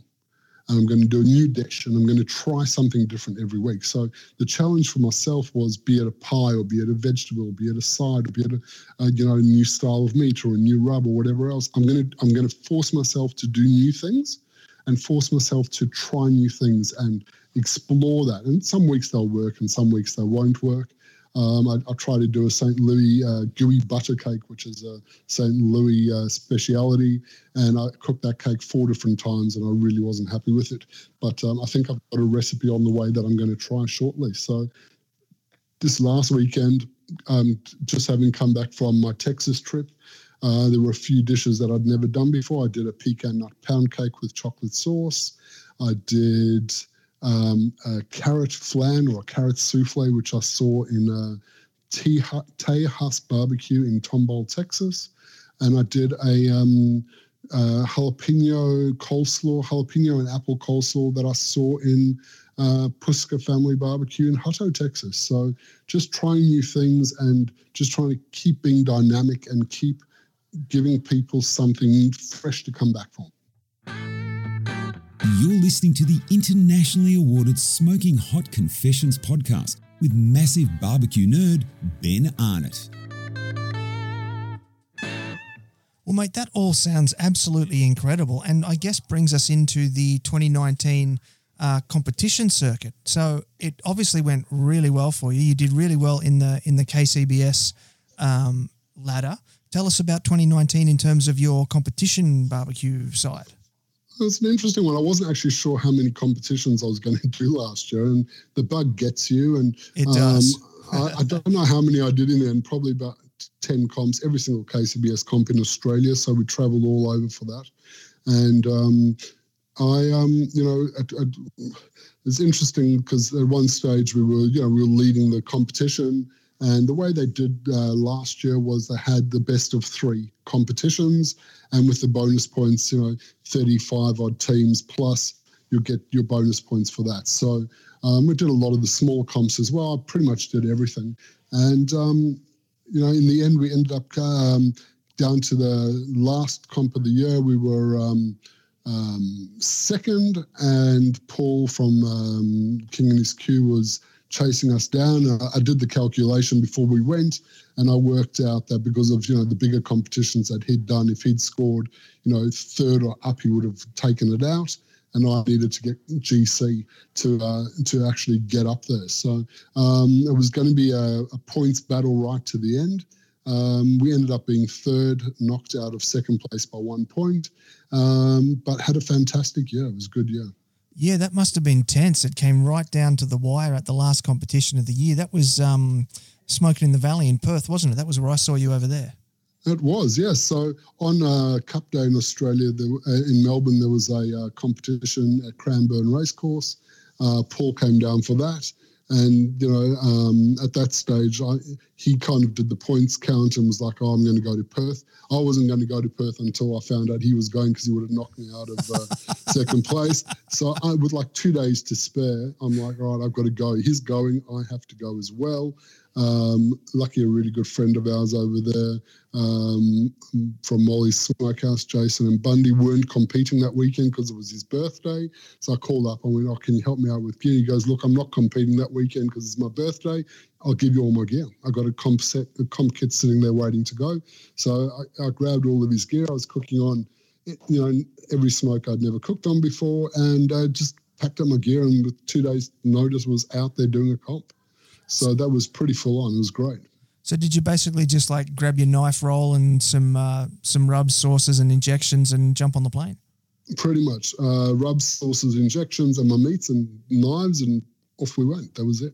and I'm going to do a new dish and I'm going to try something different every week. So the challenge for myself was be it a pie or be it a vegetable, or be it a side, or be it a, a you know a new style of meat or a new rub or whatever else. I'm going to I'm going to force myself to do new things and force myself to try new things and explore that. And some weeks they'll work and some weeks they won't work. Um, I, I, try to do a St. Louis uh, gooey butter cake, which is a St. Louis uh, speciality, and I cooked that cake four different times, and I really wasn't happy with it. But um, I think I've got a recipe on the way that I'm going to try shortly. So this last weekend, um, just having come back from my Texas trip, Uh, there were a few dishes that I'd never done before. I did a pecan nut pound cake with chocolate sauce. I did um, a carrot flan or a carrot souffle, which I saw in a Tejas barbecue in Tomball, Texas. And I did a um, uh, jalapeno coleslaw, jalapeno and apple coleslaw that I saw in uh, Puska Family Barbecue in Hutto, Texas. So just trying new things and just trying to keep being dynamic and keep giving people something fresh to come back for. You're listening to the internationally awarded Smoking Hot Confessions podcast with massive barbecue nerd Ben Arnott. Well, mate, that all sounds absolutely incredible, and I guess brings us into the 2019 uh, competition circuit. So it obviously went really well for you. You did really well in the in the KCBS um, ladder. Tell us about 2019 in terms of your competition barbecue side. It's an interesting one. I wasn't actually sure how many competitions I was going to do last year, and the bug gets you. And it does. Um, I, I, don't know how many I did in there, and probably about ten comps, every single KCBS comp in Australia. So we travelled all over for that, and um, I, um, you know, it's interesting because at one stage we were, you know, we were leading the competition, and the way they did uh, last year was they had the best of three competitions, and with the bonus points, you know, 35 odd teams plus, you'll get your bonus points for that. So um, we did a lot of the small comps as well. I pretty much did everything, and um, you know, in the end, we ended up um, down to the last comp of the year. We were um, um, second, and Paul from um, King and his Q was chasing us down. Uh, I did the calculation before we went, and I worked out that because of you know the bigger competitions that he'd done, if he'd scored you know third or up, he would have taken it out. And I needed to get GC to uh, to actually get up there. So um, it was going to be a, a points battle right to the end. Um, we ended up being third, knocked out of second place by one point, um, but had a fantastic year. It was a good year. Yeah, that must have been tense. It came right down to the wire at the last competition of the year. That was um, Smoking in the Valley in Perth, wasn't it? That was where I saw you over there. It was, yes. So on uh, Cup Day in Australia, there, uh, in Melbourne, there was a uh, competition at Cranbourne Racecourse. Uh, Paul came down for that. And you know, um, at that stage, I, he kind of did the points count and was like, "Oh, I'm going to go to Perth." I wasn't going to go to Perth until I found out he was going because he would have knocked me out of uh, second place. So, I, with like two days to spare, I'm like, "All right, I've got to go." He's going, I have to go as well. Um, lucky a really good friend of ours over there um, from Molly's Smokehouse, Jason and Bundy, weren't competing that weekend because it was his birthday. So I called up and went, Oh, can you help me out with gear? He goes, Look, I'm not competing that weekend because it's my birthday. I'll give you all my gear. I got a comp set, a comp kit sitting there waiting to go. So I, I grabbed all of his gear. I was cooking on, you know, every smoke I'd never cooked on before, and uh, just packed up my gear. And with two days' notice, was out there doing a comp. So that was pretty full on. It was great. So did you basically just like grab your knife roll and some uh, some rubs, sauces, and injections and jump on the plane? Pretty much, uh, rubs, sauces, injections, and my meats and knives, and off we went. That was it.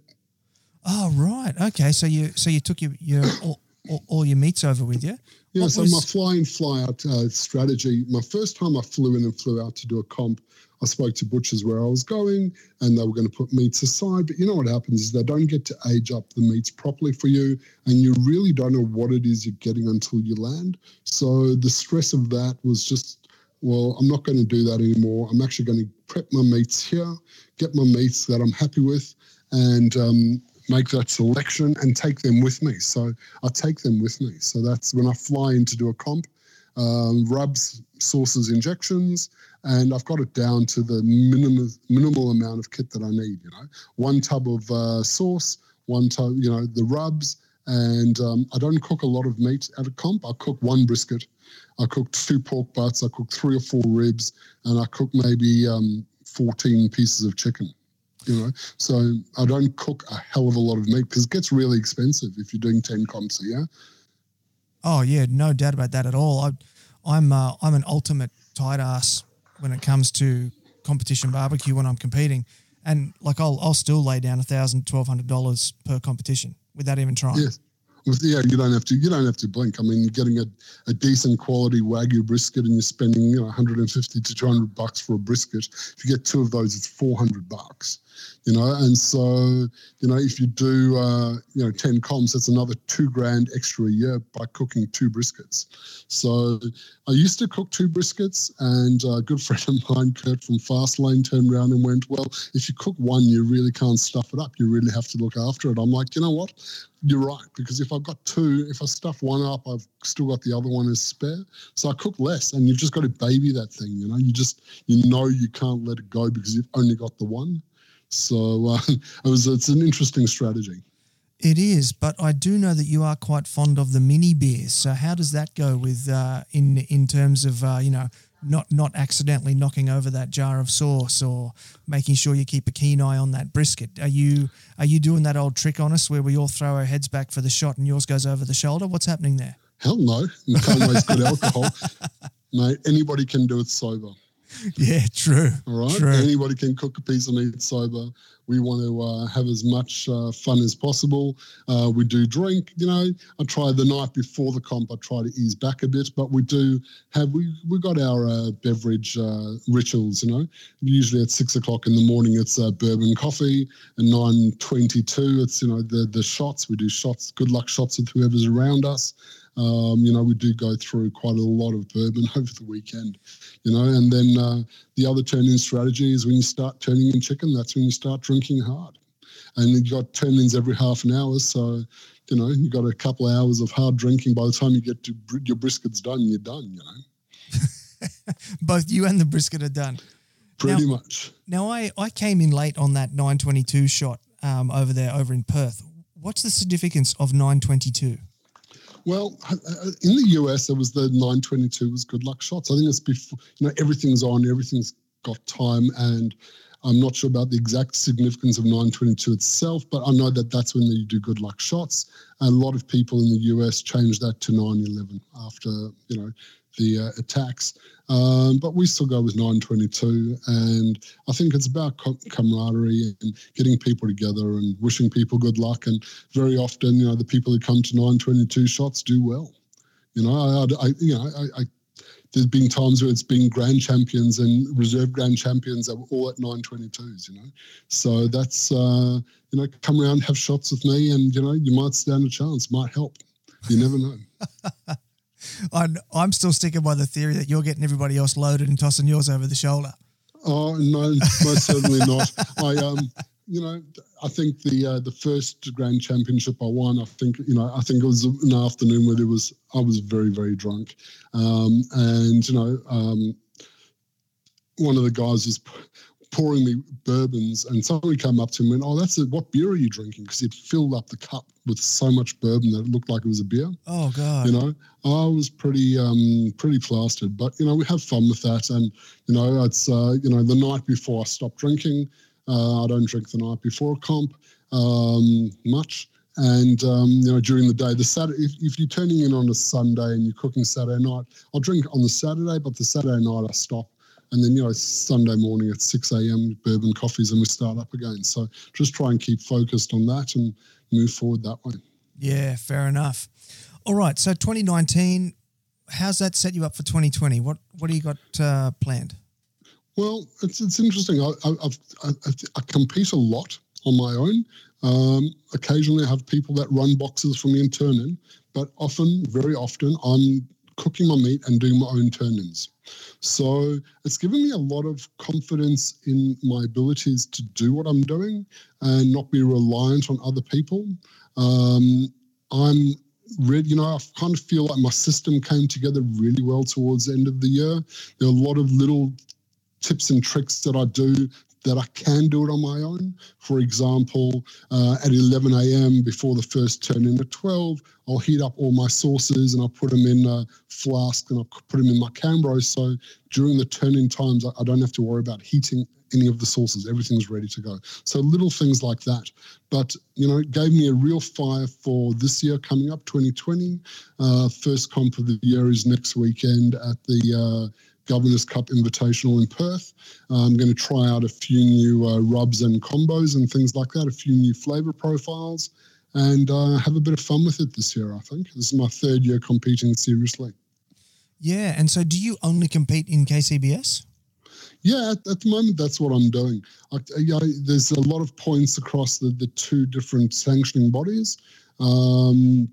Oh right, okay. So you so you took your your all, all, all your meats over with you. Yeah. What so was... my fly in fly out uh, strategy. My first time I flew in and flew out to do a comp I spoke to butchers where I was going and they were going to put meats aside. But you know what happens is they don't get to age up the meats properly for you and you really don't know what it is you're getting until you land. So the stress of that was just, well, I'm not going to do that anymore. I'm actually going to prep my meats here, get my meats that I'm happy with, and um, make that selection and take them with me. So I take them with me. So that's when I fly in to do a comp, um, rubs, sauces, injections, and I've got it down to the minimal minimal amount of kit that I need. You know, one tub of uh, sauce, one tub, you know, the rubs, and um, I don't cook a lot of meat at a comp. I cook one brisket, I cook two pork butts, I cook three or four ribs, and I cook maybe um, 14 pieces of chicken. You know, so I don't cook a hell of a lot of meat because it gets really expensive if you're doing 10 comps a year. Oh yeah, no doubt about that at all. I, I'm uh, I'm an ultimate tight ass when it comes to competition barbecue when I'm competing. And like I'll I'll still lay down a thousand, twelve hundred dollars per competition without even trying. Yes. yeah, you don't have to. You don't have to blink. I mean, you're getting a, a decent quality wagyu brisket, and you're spending you know 150 to 200 bucks for a brisket. If you get two of those, it's 400 bucks you know. And so, you know, if you do, uh, you know, 10 comps, that's another two grand extra a year by cooking two briskets. So I used to cook two briskets, and a good friend of mine, Kurt from Fastlane, turned around and went, Well, if you cook one, you really can't stuff it up. You really have to look after it. I'm like, You know what? You're right, because if I've got two, if I stuff one up, I've still got the other one as spare. So I cook less, and you've just got to baby that thing. You know, you just you know you can't let it go because you've only got the one. So uh, it was it's an interesting strategy. It is, but I do know that you are quite fond of the mini beers. So how does that go with uh, in in terms of uh, you know not not accidentally knocking over that jar of sauce or making sure you keep a keen eye on that brisket? Are you are you doing that old trick on us where we all throw our heads back for the shot and yours goes over the shoulder? What's happening there? Hell no, you can't waste good alcohol, mate. Anybody can do it sober. Yeah, true. All right. True. Anybody can cook a piece of meat sober. We want to uh, have as much uh, fun as possible. Uh, we do drink. You know, I try the night before the comp. I try to ease back a bit, but we do have we we got our uh, beverage uh, rituals. You know, usually at six o'clock in the morning it's uh, bourbon coffee, and nine twenty two it's you know the the shots. We do shots, good luck shots with whoever's around us. Um, you know, we do go through quite a lot of bourbon over the weekend, you know, and then uh, the other turn-in strategy is when you start turning in chicken, that's when you start drinking hard. And you've got turn-ins every half an hour, so you know you've got a couple of hours of hard drinking. By the time you get to your brisket's done, you're done. You know. Both you and the brisket are done. Pretty now, much. Now I I came in late on that 922 shot um, over there over in Perth. What's the significance of 922? Well, uh, uh, in the US, there was the 922 was good luck shots. I think it's before, you know, everything's on, everything's got time. And I'm not sure about the exact significance of 922 itself, but I know that that's when you do good luck shots. And a lot of people in the US changed that to 911 after, you know, the uh, attacks. Um, but we still go with 922. And I think it's about camaraderie and getting people together and wishing people good luck. And very often, you know, the people who come to 922 shots do well. You know, I, I you know, I, I there's been times where it's been grand champions and reserve grand champions that were all at 922s, you know. So that's, uh, you know, come around, have shots with me, and, you know, you might stand a chance, might help. You never know. I'm, I'm still sticking by the theory that you're getting everybody else loaded and tossing yours over the shoulder. Oh no, most certainly not. I um, you know, I think the uh, the first Grand Championship I won, I think you know, I think it was an afternoon where there was I was very very drunk, um, and you know, um, one of the guys was pouring me bourbons, and somebody came up to me and went, "Oh, that's a, what beer are you drinking?" Because he'd filled up the cup with so much bourbon that it looked like it was a beer. Oh God! You know, I was pretty um, pretty plastered, but you know, we have fun with that, and you know, it's uh, you know, the night before I stop drinking. Uh, I don't drink the night before comp um, much. And um, you know, during the day, the Saturday, if, if, you're turning in on a Sunday and you're cooking Saturday night, I'll drink on the Saturday, but the Saturday night I stop and then, you know, Sunday morning at 6 a.m., bourbon coffees, and we start up again. So just try and keep focused on that and move forward that way. Yeah, fair enough. All right. So 2019, how's that set you up for 2020? What What do you got uh, planned? Well, it's, it's interesting. I, I, I, I compete a lot on my own. Um, occasionally, I have people that run boxes for me and turn in, but often, very often, I'm cooking my meat and doing my own turn ins. So it's given me a lot of confidence in my abilities to do what I'm doing and not be reliant on other people. Um, I'm ready, you know, I kind of feel like my system came together really well towards the end of the year. There are a lot of little tips and tricks that I do that I can do it on my own. For example, uh, at 11 a.m. before the first turn in at 12, I'll heat up all my sauces and I'll put them in a flask and I'll put them in my Cambro. So during the turn-in times, I don't have to worry about heating any of the sauces. Everything's ready to go. So little things like that. But, you know, it gave me a real fire for this year coming up, 2020. Uh, first comp of the year is next weekend at the uh, Governor's Cup Invitational in Perth. I'm going to try out a few new uh, rubs and combos and things like that, a few new flavor profiles. and uh, have a bit of fun with it this year. I think this is my third year competing seriously. Yeah, and so do you only compete in KCBS? Yeah, at, at the moment that's what I'm doing. I, I, there's a lot of points across the, the two different sanctioning bodies. Um,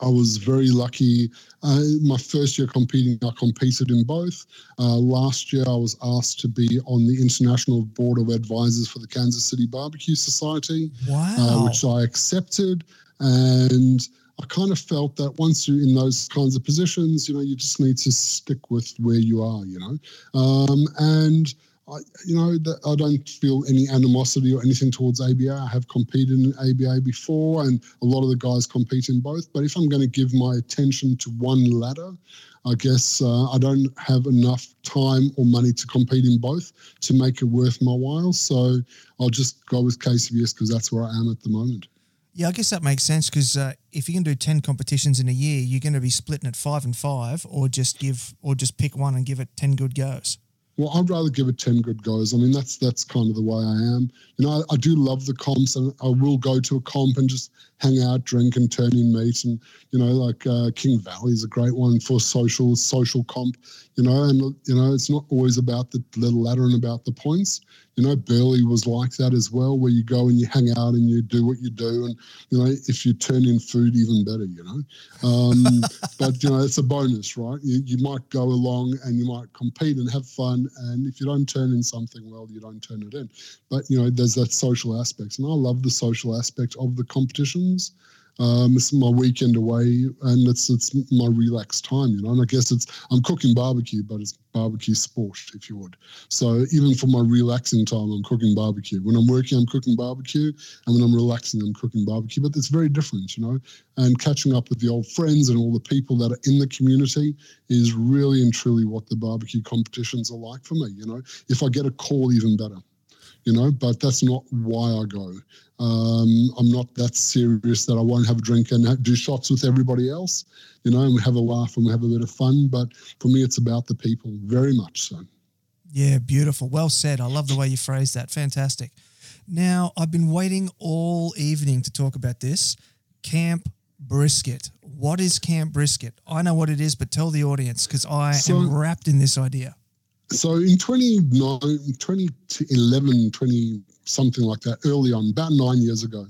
I was very lucky. Uh, my first year competing, I competed in both. Uh, last year, I was asked to be on the International Board of Advisors for the Kansas City Barbecue Society, wow. uh, which I accepted. And I kind of felt that once you're in those kinds of positions, you know, you just need to stick with where you are, you know. Um, and I, you know, I don't feel any animosity or anything towards ABA. I have competed in ABA before, and a lot of the guys compete in both. But if I'm going to give my attention to one ladder, I guess uh, I don't have enough time or money to compete in both to make it worth my while. So I'll just go with KCBS because that's where I am at the moment. Yeah, I guess that makes sense because uh, if you can do ten competitions in a year, you're going to be splitting it five and five, or just give, or just pick one and give it ten good goes. Well, I'd rather give it ten good goes. I mean, that's that's kind of the way I am. You know, I, I, do love the comps, and I will go to a comp and just hang out, drink, and turn in meat. And you know, like uh, King Valley is a great one for social social comp. You know, and you know, it's not always about the little ladder and about the points. You know, Burley was like that as well, where you go and you hang out and you do what you do, and you know, if you turn in food, even better. You know, um, but you know, it's a bonus, right? You, you might go along and you might compete and have fun, and if you don't turn in something, well, you don't turn it in. But you know, there's that social aspect, and I love the social aspect of the Um, it's my weekend away, and it's it's my relaxed time, you know. And I guess it's I'm cooking barbecue, but it's barbecue sport, if you would. So even for my relaxing time, I'm cooking barbecue. When I'm working, I'm cooking barbecue, and when I'm relaxing, I'm cooking barbecue. But it's very different, you know. And catching up with the old friends and all the people that are in the community is really and truly what the barbecue competitions are like for me. You know, if I get a call, even better you know, but that's not why I go. Um, I'm not that serious that I won't have a drink and do shots with everybody else, you know, and we have a laugh and we have a bit of fun. But for me, it's about the people, very much so. Yeah, beautiful. Well said. I love the way you phrased that. Fantastic. Now, I've been waiting all evening to talk about this Camp Brisket. What is Camp Brisket? I know what it is, but tell the audience because I so, am wrapped in this idea so in 2011, 20 something like that, early on, about nine years ago,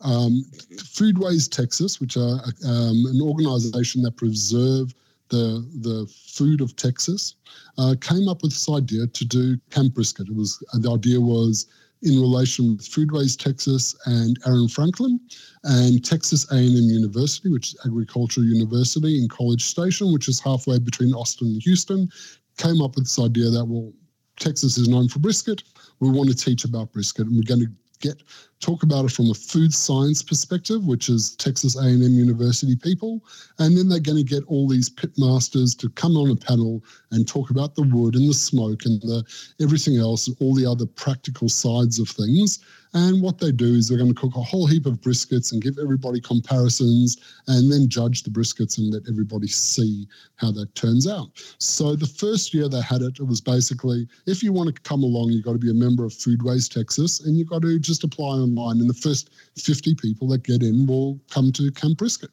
um, Foodways Texas, which are um, an organization that preserve the, the food of Texas, uh, came up with this idea to do Camp Brisket. It was the idea was in relation with Foodways Texas and Aaron Franklin and Texas A&M University, which is Agricultural University in College Station, which is halfway between Austin and Houston, came up with this idea that, well, Texas is known for brisket. We want to teach about brisket, and we're going to get talk about it from a food science perspective, which is Texas A&M University people, and then they're going to get all these pit masters to come on a panel and talk about the wood and the smoke and the everything else and all the other practical sides of things. And what they do is they're going to cook a whole heap of briskets and give everybody comparisons and then judge the briskets and let everybody see how that turns out. So the first year they had it, it was basically if you want to come along, you've got to be a member of Foodways Texas and you've got to just apply online. And the first 50 people that get in will come to Camp Brisket.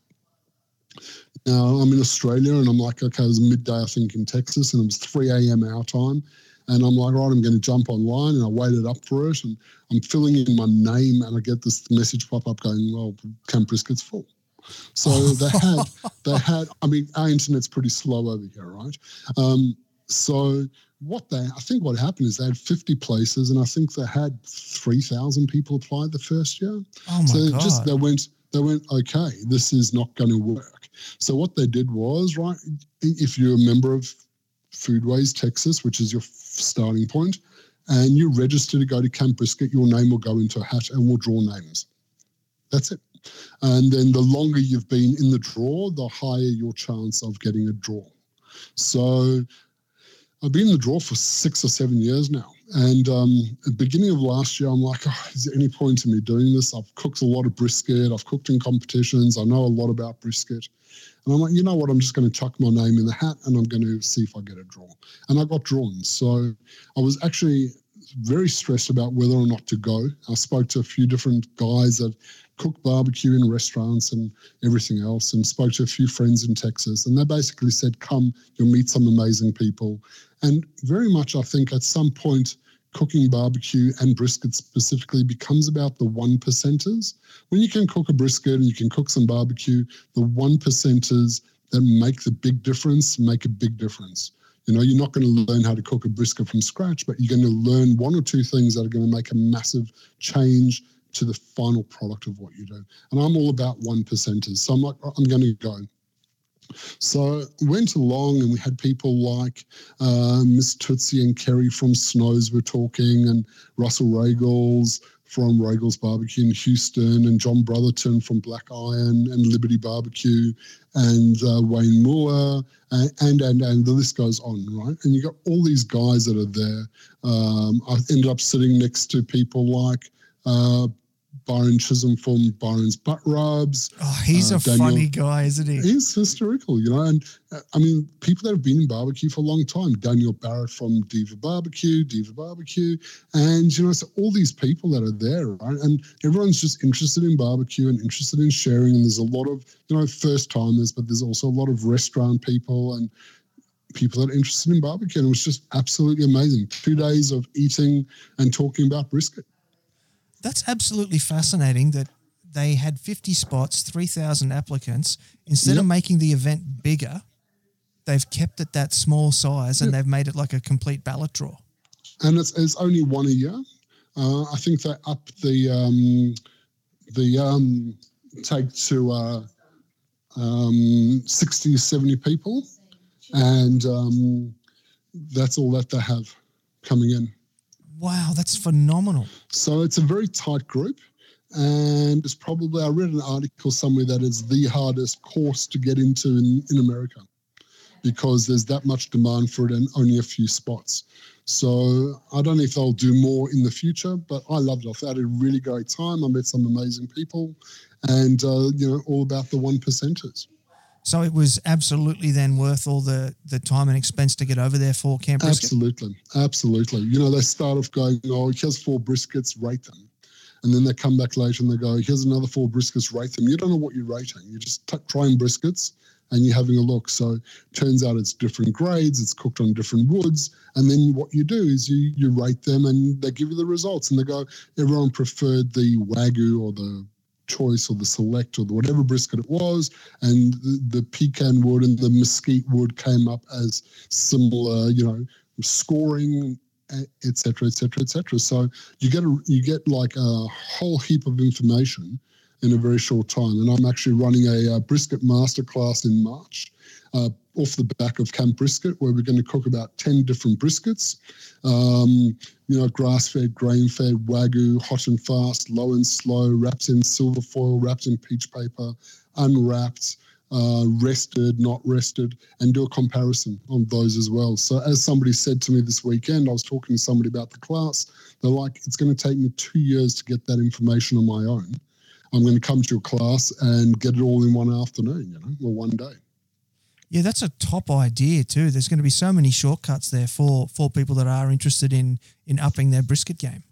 Now I'm in Australia and I'm like, okay, it was midday, I think, in Texas, and it was 3 a.m. our time. And I'm like, right, I'm going to jump online. And I waited up for it. And I'm filling in my name. And I get this message pop up going, well, Camp Brisket's full. So they had, they had, I mean, our internet's pretty slow over here, right? Um, so what they, I think what happened is they had 50 places and I think they had 3,000 people apply the first year. Oh my so God. just, they went, they went, okay, this is not going to work. So what they did was, right, if you're a member of Foodways Texas, which is your starting point, and you register to go to Camp Brisket, your name will go into a hat and we'll draw names. That's it. And then the longer you've been in the draw, the higher your chance of getting a draw. So I've been in the draw for six or seven years now. And um, at the beginning of last year, I'm like, oh, is there any point in me doing this? I've cooked a lot of brisket. I've cooked in competitions. I know a lot about brisket. And I'm like, you know what? I'm just going to chuck my name in the hat and I'm going to see if I get a draw. And I got drawn. So I was actually very stressed about whether or not to go. I spoke to a few different guys that cook barbecue in restaurants and everything else, and spoke to a few friends in Texas. And they basically said, Come, you'll meet some amazing people. And very much, I think, at some point, cooking barbecue and brisket specifically becomes about the one percenters. When you can cook a brisket and you can cook some barbecue, the one percenters that make the big difference make a big difference. You know, you're not going to learn how to cook a brisket from scratch, but you're going to learn one or two things that are going to make a massive change to the final product of what you do. And I'm all about one percenters. So I'm like, I'm going to go. So went along and we had people like uh, Miss Tootsie and Kerry from Snows were talking and Russell Roegels from Roegels Barbecue in Houston and John Brotherton from Black Iron and Liberty Barbecue and uh, Wayne Moore and, and, and and the list goes on, right? And you got all these guys that are there. Um, I ended up sitting next to people like uh, Byron Chism from Byron's Butt Rubs. Oh, he's uh, a Daniel, funny guy, isn't he? He's historical, you know. And uh, I mean, people that have been in barbecue for a long time. Danielle Bennett from Diva Barbecue, Diva Barbecue, and you know, so all these people that are there, right? And everyone's just interested in barbecue and interested in sharing. And there's a lot of you know first timers, but there's also a lot of restaurant people and people that are interested in barbecue. And it was just absolutely amazing. Two days of eating and talking about brisket that's absolutely fascinating that they had 50 spots, 3,000 applicants. Instead yep. of making the event bigger, they've kept it that small size and yep. they've made it like a complete ballot draw. And it's, it's only one a year. Uh, I think they up the um, the um, take to uh, um, 60, 70 people. And um, that's all that they have coming in. Wow, that's phenomenal. So it's a very tight group. And it's probably, I read an article somewhere that it's the hardest course to get into in, in America because there's that much demand for it and only a few spots. So I don't know if they'll do more in the future, but I loved it. I had a really great time. I met some amazing people and, uh, you know, all about the one percenters. So it was absolutely then worth all the the time and expense to get over there for Camp? Absolutely. Absolutely. You know, they start off going, oh, here's four briskets, rate them. And then they come back later and they go, here's another four briskets, rate them. You don't know what you're rating. You're just t- trying briskets and you're having a look. So turns out it's different grades, it's cooked on different woods. And then what you do is you you rate them and they give you the results. And they go, everyone preferred the Wagyu or the choice or the select or the whatever brisket it was, and the, the pecan wood and the mesquite wood came up as similar, you know, scoring etc etc etc so you get a, you get like a whole heap of information in a very short time. And i'm actually running a, a brisket masterclass in march uh, off the back of Camp Brisket, where we're going to cook about 10 different briskets. Um, you know, grass fed, grain fed, wagyu, hot and fast, low and slow, wrapped in silver foil, wrapped in peach paper, unwrapped, uh, rested, not rested, and do a comparison on those as well. So, as somebody said to me this weekend, I was talking to somebody about the class. They're like, it's going to take me two years to get that information on my own. I'm going to come to your class and get it all in one afternoon, you know, or one day. Yeah, that's a top idea too. There's going to be so many shortcuts there for for people that are interested in in upping their brisket game.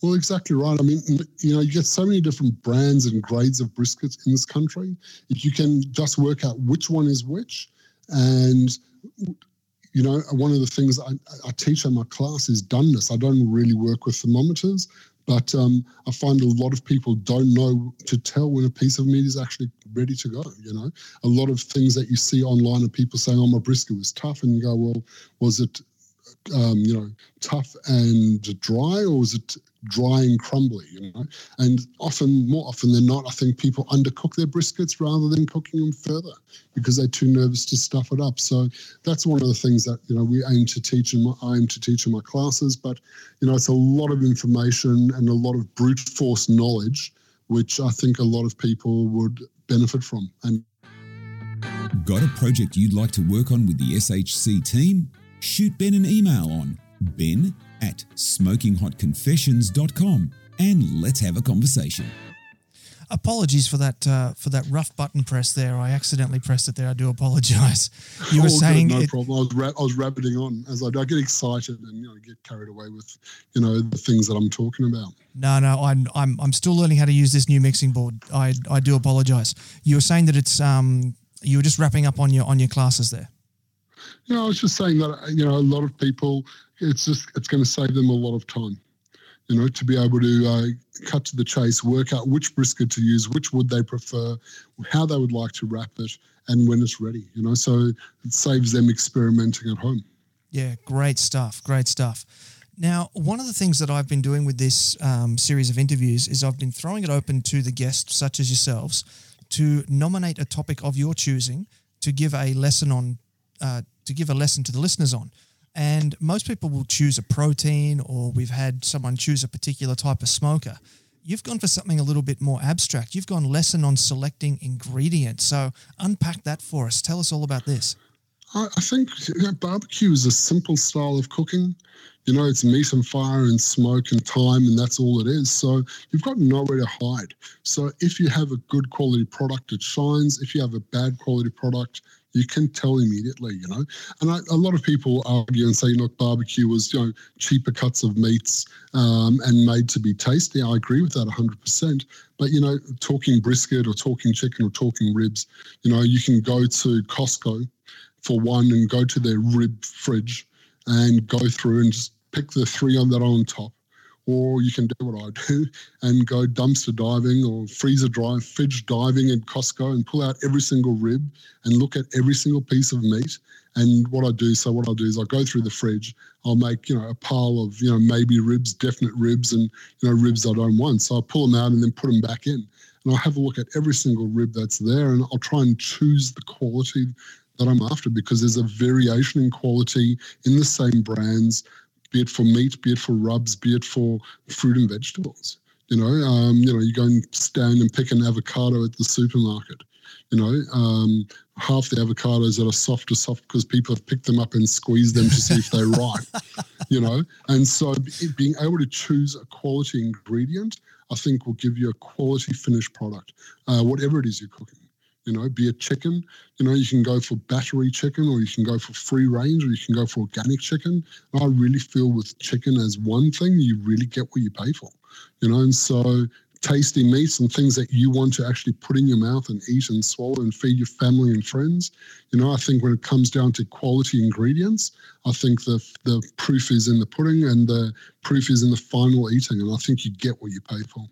Well, exactly right. I mean, you know, you get so many different brands and grades of briskets in this country. If you can just work out which one is which, and you know, one of the things I, I teach in my class is doneness. I don't really work with thermometers. But um, I find a lot of people don't know to tell when a piece of meat is actually ready to go. You know, a lot of things that you see online of people saying, "Oh, my brisket was tough," and you go, "Well, was it um, you know, tough and dry, or was it dry and crumbly? You know, and often, more often than not, I think people undercook their briskets rather than cooking them further because they're too nervous to stuff it up. So that's one of the things that you know we aim to teach and I aim to teach in my classes. But you know, it's a lot of information and a lot of brute force knowledge, which I think a lot of people would benefit from. And Got a project you'd like to work on with the SHC team? shoot Ben an email on ben at smokinghotconfessions.com and let's have a conversation. apologies for that uh, for that rough button press there. I accidentally pressed it there. I do apologize. You were Oh, good, saying no it- problem. I was ra- I was rabbiting on as I, I get excited and you know get carried away with you know the things that I'm talking about. No, no, I'm I'm I'm still learning how to use this new mixing board. I I do apologize. You were saying that it's um you were just wrapping up on your on your classes there. You know, I was just saying that you know a lot of people, it's just it's going to save them a lot of time. You know, to be able to uh, cut to the chase, work out which brisket to use, which wood they prefer, how they would like to wrap it, and when it's ready. You know, so it saves them experimenting at home. Yeah, great stuff. Great stuff. Now, one of the things that I've been doing with this um, series of interviews is I've been throwing it open to the guests, such as yourselves, to nominate a topic of your choosing to give a lesson on, uh, to give a lesson to the listeners on. And most people will choose a protein, or we've had someone choose a particular type of smoker. You've gone for something a little bit more abstract. You've gone lesson on selecting ingredients. So unpack that for us. Tell us all about this. I, think barbecue is a simple style of cooking. You know, it's meat and fire and smoke and time, and that's all it is. So you've got nowhere to hide. So if you have a good quality product, it shines. If you have a bad quality product, you can tell immediately, you know. And I, a lot of people argue and say, look, barbecue was, you know, cheaper cuts of meats um, and made to be tasty. I agree with that 100%. But, you know, talking brisket or talking chicken or talking ribs, you know, you can go to Costco for one and go to their rib fridge and go through and just pick the three on that are on top. Or you can do what I do and go dumpster diving or freezer dry, fridge diving at Costco and pull out every single rib and look at every single piece of meat. And what I do, so what I do is I go through the fridge, I'll make, you know, a pile of, you know, maybe ribs, definite ribs and, you know, ribs I don't want. So I pull them out and then put them back in. And I'll have a look at every single rib that's there and I'll try and choose the quality that I'm after because there's a variation in quality in the same brands, be it for meat, be it for rubs, be it for fruit and vegetables. You know, um, you know, you go and stand and pick an avocado at the supermarket. You know, um, half the avocados that are soft are soft because people have picked them up and squeezed them to see if they're ripe. You know, and so being able to choose a quality ingredient, I think, will give you a quality finished product, uh, whatever it is you're cooking. You know, be a chicken, you know, you can go for battery chicken or you can go for free range or you can go for organic chicken. I really feel with chicken as one thing, you really get what you pay for, you know, and so tasty meats and things that you want to actually put in your mouth and eat and swallow and feed your family and friends. You know, I think when it comes down to quality ingredients, I think the the proof is in the pudding and the proof is in the final eating. And I think you get what you pay for.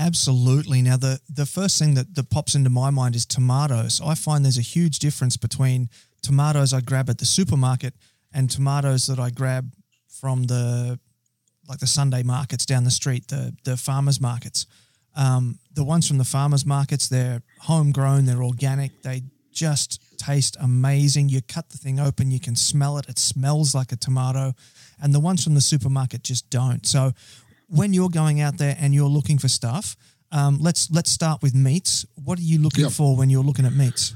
Absolutely. Now, the the first thing that, that pops into my mind is tomatoes. I find there's a huge difference between tomatoes I grab at the supermarket and tomatoes that I grab from the like the Sunday markets down the street, the the farmers markets. Um, the ones from the farmers markets, they're homegrown, they're organic, they just taste amazing. You cut the thing open, you can smell it. It smells like a tomato, and the ones from the supermarket just don't. So when you're going out there and you're looking for stuff, um, let's let's start with meats. What are you looking Yep. for when you're looking at meats?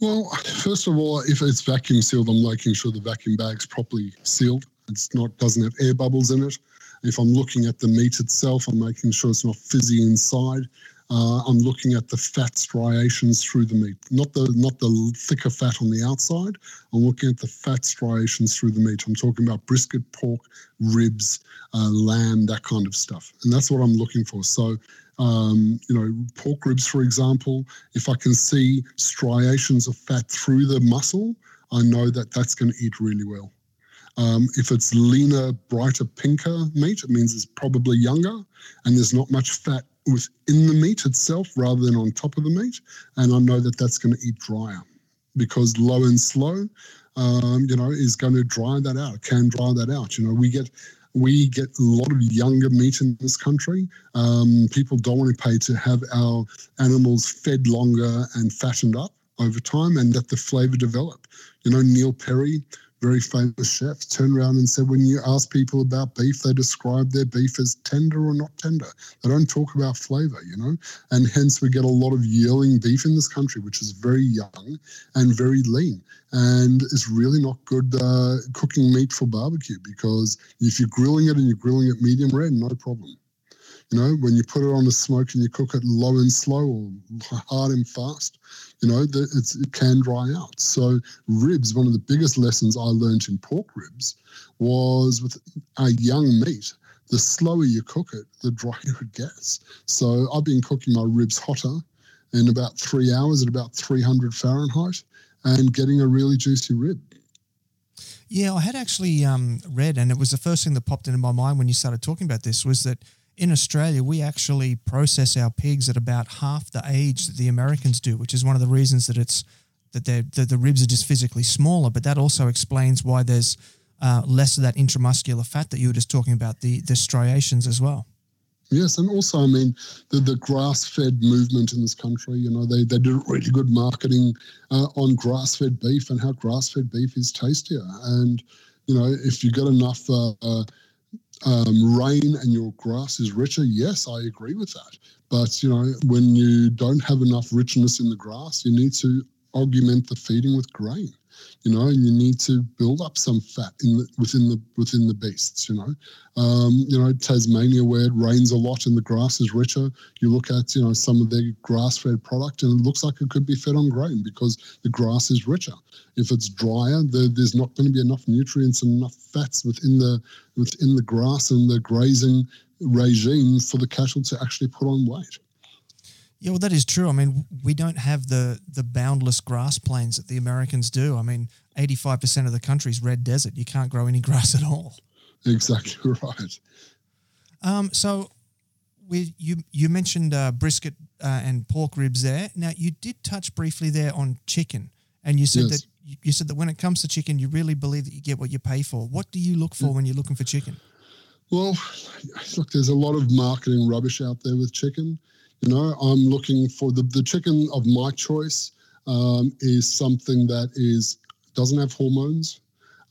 Well, first of all, if it's vacuum sealed, I'm making sure the vacuum bag's properly sealed. It's not doesn't have air bubbles in it. If I'm looking at the meat itself, I'm making sure it's not fizzy inside. Uh, I'm looking at the fat striations through the meat, not the not the thicker fat on the outside. I'm looking at the fat striations through the meat. I'm talking about brisket, pork, ribs, uh, lamb, that kind of stuff, and that's what I'm looking for. So, um, you know, pork ribs, for example, if I can see striations of fat through the muscle, I know that that's going to eat really well. Um, if it's leaner, brighter, pinker meat, it means it's probably younger and there's not much fat within the meat itself rather than on top of the meat. And I know that that's going to eat drier because low and slow, um, you know, is going to dry that out, can dry that out. You know, we get we get a lot of younger meat in this country. Um, people don't want to pay to have our animals fed longer and fattened up over time and let the flavor develop. You know, Neil Perry, very famous chef, turned around and said when you ask people about beef, they describe their beef as tender or not tender. They don't talk about flavor, you know, and hence we get a lot of yearling beef in this country, which is very young and very lean. And it's really not good uh, cooking meat for barbecue because if you're grilling it and you're grilling it medium rare, no problem. You know, when you put it on a smoke and you cook it low and slow or hard and fast, you know, it can dry out. So ribs, one of the biggest lessons I learned in pork ribs was with a young meat, the slower you cook it, the drier it gets. So I've been cooking my ribs hotter in about three hours at about 300 Fahrenheit and getting a really juicy rib. Yeah, I had actually um, read, and it was the first thing that popped into my mind when you started talking about this was that in Australia, we actually process our pigs at about half the age that the Americans do, which is one of the reasons that it's that, that the ribs are just physically smaller. But that also explains why there's uh, less of that intramuscular fat that you were just talking about, the the striations as well. Yes, and also, I mean, the, the grass-fed movement in this country, you know, they, they did really good marketing uh, on grass-fed beef and how grass-fed beef is tastier. And, you know, if you get enough uh, uh, um, rain and your grass is richer, yes, I agree with that. But, you know, when you don't have enough richness in the grass, you need to augment the feeding with grain you know, and you need to build up some fat in the, within the within the beasts, you know. Um, you know, Tasmania where it rains a lot and the grass is richer, you look at, you know, some of their grass-fed product and it looks like it could be fed on grain because the grass is richer. If it's drier, there's not going to be enough nutrients and enough fats within the within the grass and the grazing regime for the cattle to actually put on weight. Yeah, well, that is true. I mean, we don't have the the boundless grass plains that the Americans do. I mean, eighty five percent of the country's red desert. You can't grow any grass at all. Exactly right. Um, so, we you you mentioned uh, brisket uh, and pork ribs there. Now, you did touch briefly there on chicken, and you said yes. that you said that when it comes to chicken, you really believe that you get what you pay for. What do you look for yeah. when you're looking for chicken? Well, look, there's a lot of marketing rubbish out there with chicken. You know, I'm looking for the, the chicken of my choice um, is something that is doesn't have hormones,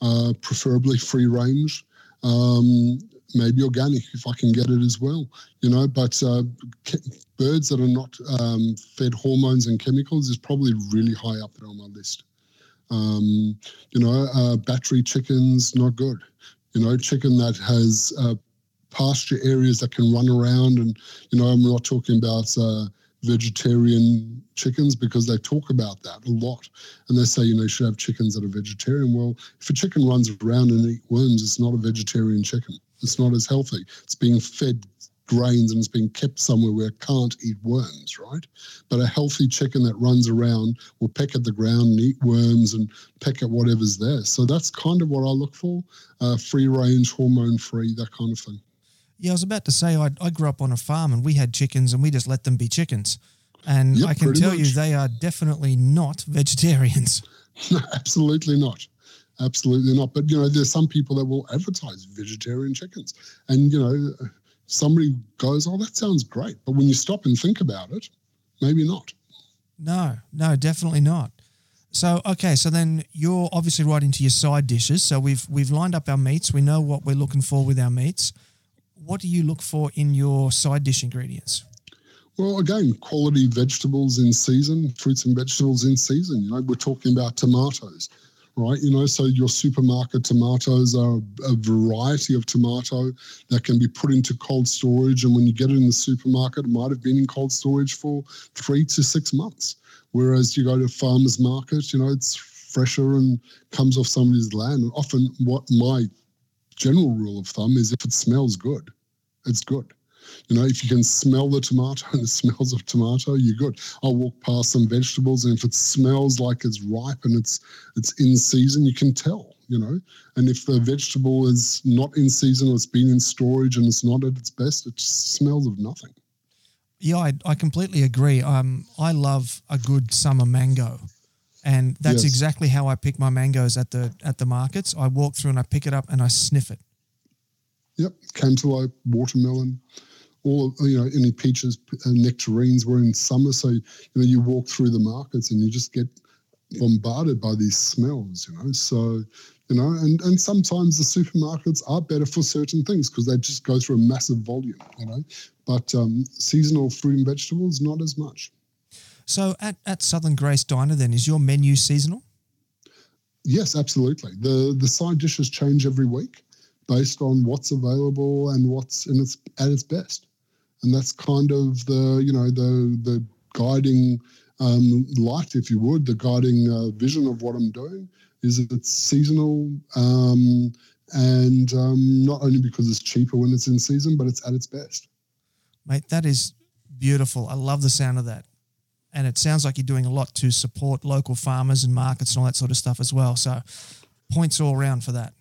uh, preferably free range, um, maybe organic if I can get it as well. You know, but uh, birds that are not um, fed hormones and chemicals is probably really high up there on my list. Um, you know, uh, battery chickens not good. You know, chicken that has uh, pasture areas that can run around. And, you know, I'm not talking about uh, vegetarian chickens because they talk about that a lot. And they say, you know, you should have chickens that are vegetarian. Well, if a chicken runs around and eat worms, it's not a vegetarian chicken. It's not as healthy. It's being fed grains and it's being kept somewhere where it can't eat worms, right? But a healthy chicken that runs around will peck at the ground and eat worms and peck at whatever's there. So that's kind of what I look for uh, free range, hormone free, that kind of thing. Yeah, I was about to say I, I grew up on a farm and we had chickens and we just let them be chickens. And yep, I can tell much. you they are definitely not vegetarians. No, absolutely not. Absolutely not. But, you know, there's some people that will advertise vegetarian chickens. And, you know, somebody goes, oh, that sounds great. But when you stop and think about it, maybe not. No, no, definitely not. So okay, so then you're obviously right into your side dishes. So we've we've lined up our meats. We know what we're looking for with our meats what do you look for in your side dish ingredients? Well, again, quality vegetables in season, fruits and vegetables in season. You know, we're talking about tomatoes, right? You know, so your supermarket tomatoes are a variety of tomato that can be put into cold storage. And when you get it in the supermarket, it might have been in cold storage for three to six months. Whereas you go to farmer's market, you know, it's fresher and comes off somebody's land. And often what my general rule of thumb is if it smells good, it's good. You know, if you can smell the tomato and it smells of tomato, you're good. I'll walk past some vegetables, and if it smells like it's ripe and it's it's in season, you can tell. You know, and if the vegetable is not in season or it's been in storage and it's not at its best, it smells of nothing. Yeah, I, I completely agree. Um, I love a good summer mango and that's yes. exactly how I pick my mangoes at the at the markets. I walk through and I pick it up and I sniff it. Yep, cantaloupe, watermelon, all you know, any peaches, nectarines were in summer. So you know, you walk through the markets and you just get bombarded by these smells. You know, so you know, and and sometimes the supermarkets are better for certain things because they just go through a massive volume. You know, but um, seasonal fruit and vegetables not as much. So at, at Southern Grace Diner, then, is your menu seasonal? Yes, absolutely. The the side dishes change every week based on what's available and what's in its at its best. and that's kind of the you know the the guiding um, light, if you would, the guiding uh, vision of what I'm doing is it's seasonal. Um, and um, not only because it's cheaper when it's in season, but it's at its best. Mate, that is beautiful. I love the sound of that. And it sounds like you're doing a lot to support local farmers and markets and all that sort of stuff as well. So points all around for that.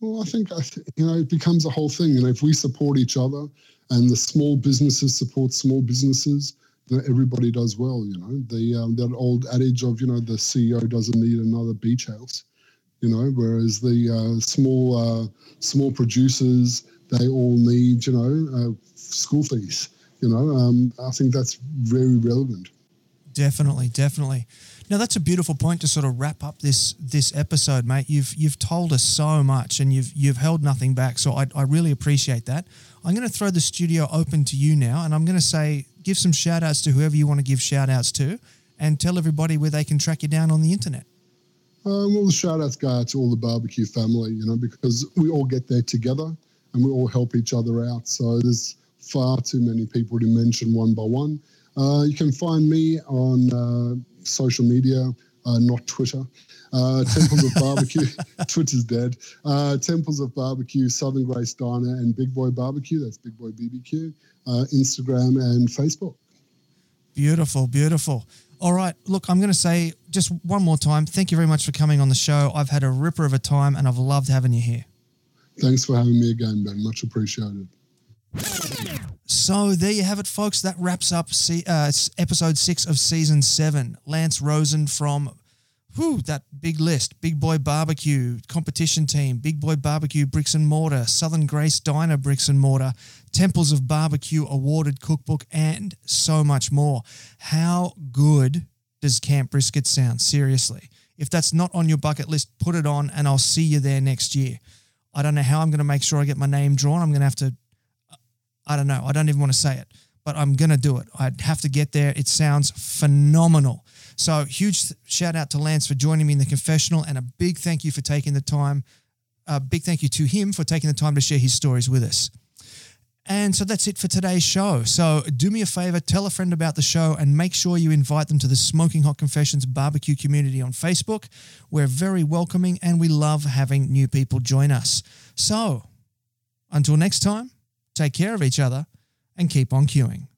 Well, I think, you know, it becomes a whole thing. You know, if we support each other and the small businesses support small businesses, then everybody does well, you know. The um, That old adage of, you know, the CEO doesn't need another beach house you know, whereas the uh, small uh, small producers they all need you know uh, school fees. You know, um, I think that's very relevant. Definitely, definitely. Now that's a beautiful point to sort of wrap up this this episode, mate. You've you've told us so much and you've you've held nothing back. So I, I really appreciate that. I'm going to throw the studio open to you now, and I'm going to say give some shout outs to whoever you want to give shout outs to, and tell everybody where they can track you down on the internet. Um, well, the shout outs go out to all the barbecue family, you know, because we all get there together and we all help each other out. So there's far too many people to mention one by one. Uh, you can find me on uh, social media, uh, not Twitter. Uh, Temples of Barbecue, Twitter's dead. Uh, Temples of Barbecue, Southern Grace Diner, and Big Boy Barbecue. That's Big Boy BBQ. Uh, Instagram and Facebook. Beautiful, beautiful. All right. Look, I'm going to say just one more time, thank you very much for coming on the show. I've had a ripper of a time and I've loved having you here. Thanks for having me again, Ben. Much appreciated. So there you have it, folks. That wraps up uh, episode six of season seven. Lance Rosen from whew, that big list Big Boy Barbecue, competition team, Big Boy Barbecue Bricks and Mortar, Southern Grace Diner Bricks and Mortar, Temples of Barbecue awarded cookbook, and so much more. How good does Camp Brisket sound? Seriously. If that's not on your bucket list, put it on and I'll see you there next year. I don't know how I'm going to make sure I get my name drawn. I'm going to have to, I don't know. I don't even want to say it, but I'm going to do it. I'd have to get there. It sounds phenomenal. So, huge shout out to Lance for joining me in the confessional, and a big thank you for taking the time. A big thank you to him for taking the time to share his stories with us. And so that's it for today's show. So do me a favor, tell a friend about the show, and make sure you invite them to the Smoking Hot Confessions barbecue community on Facebook. We're very welcoming and we love having new people join us. So until next time, take care of each other and keep on queuing.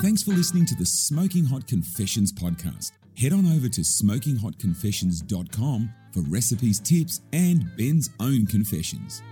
Thanks for listening to the Smoking Hot Confessions podcast. Head on over to smokinghotconfessions.com for recipes, tips, and Ben's own confessions.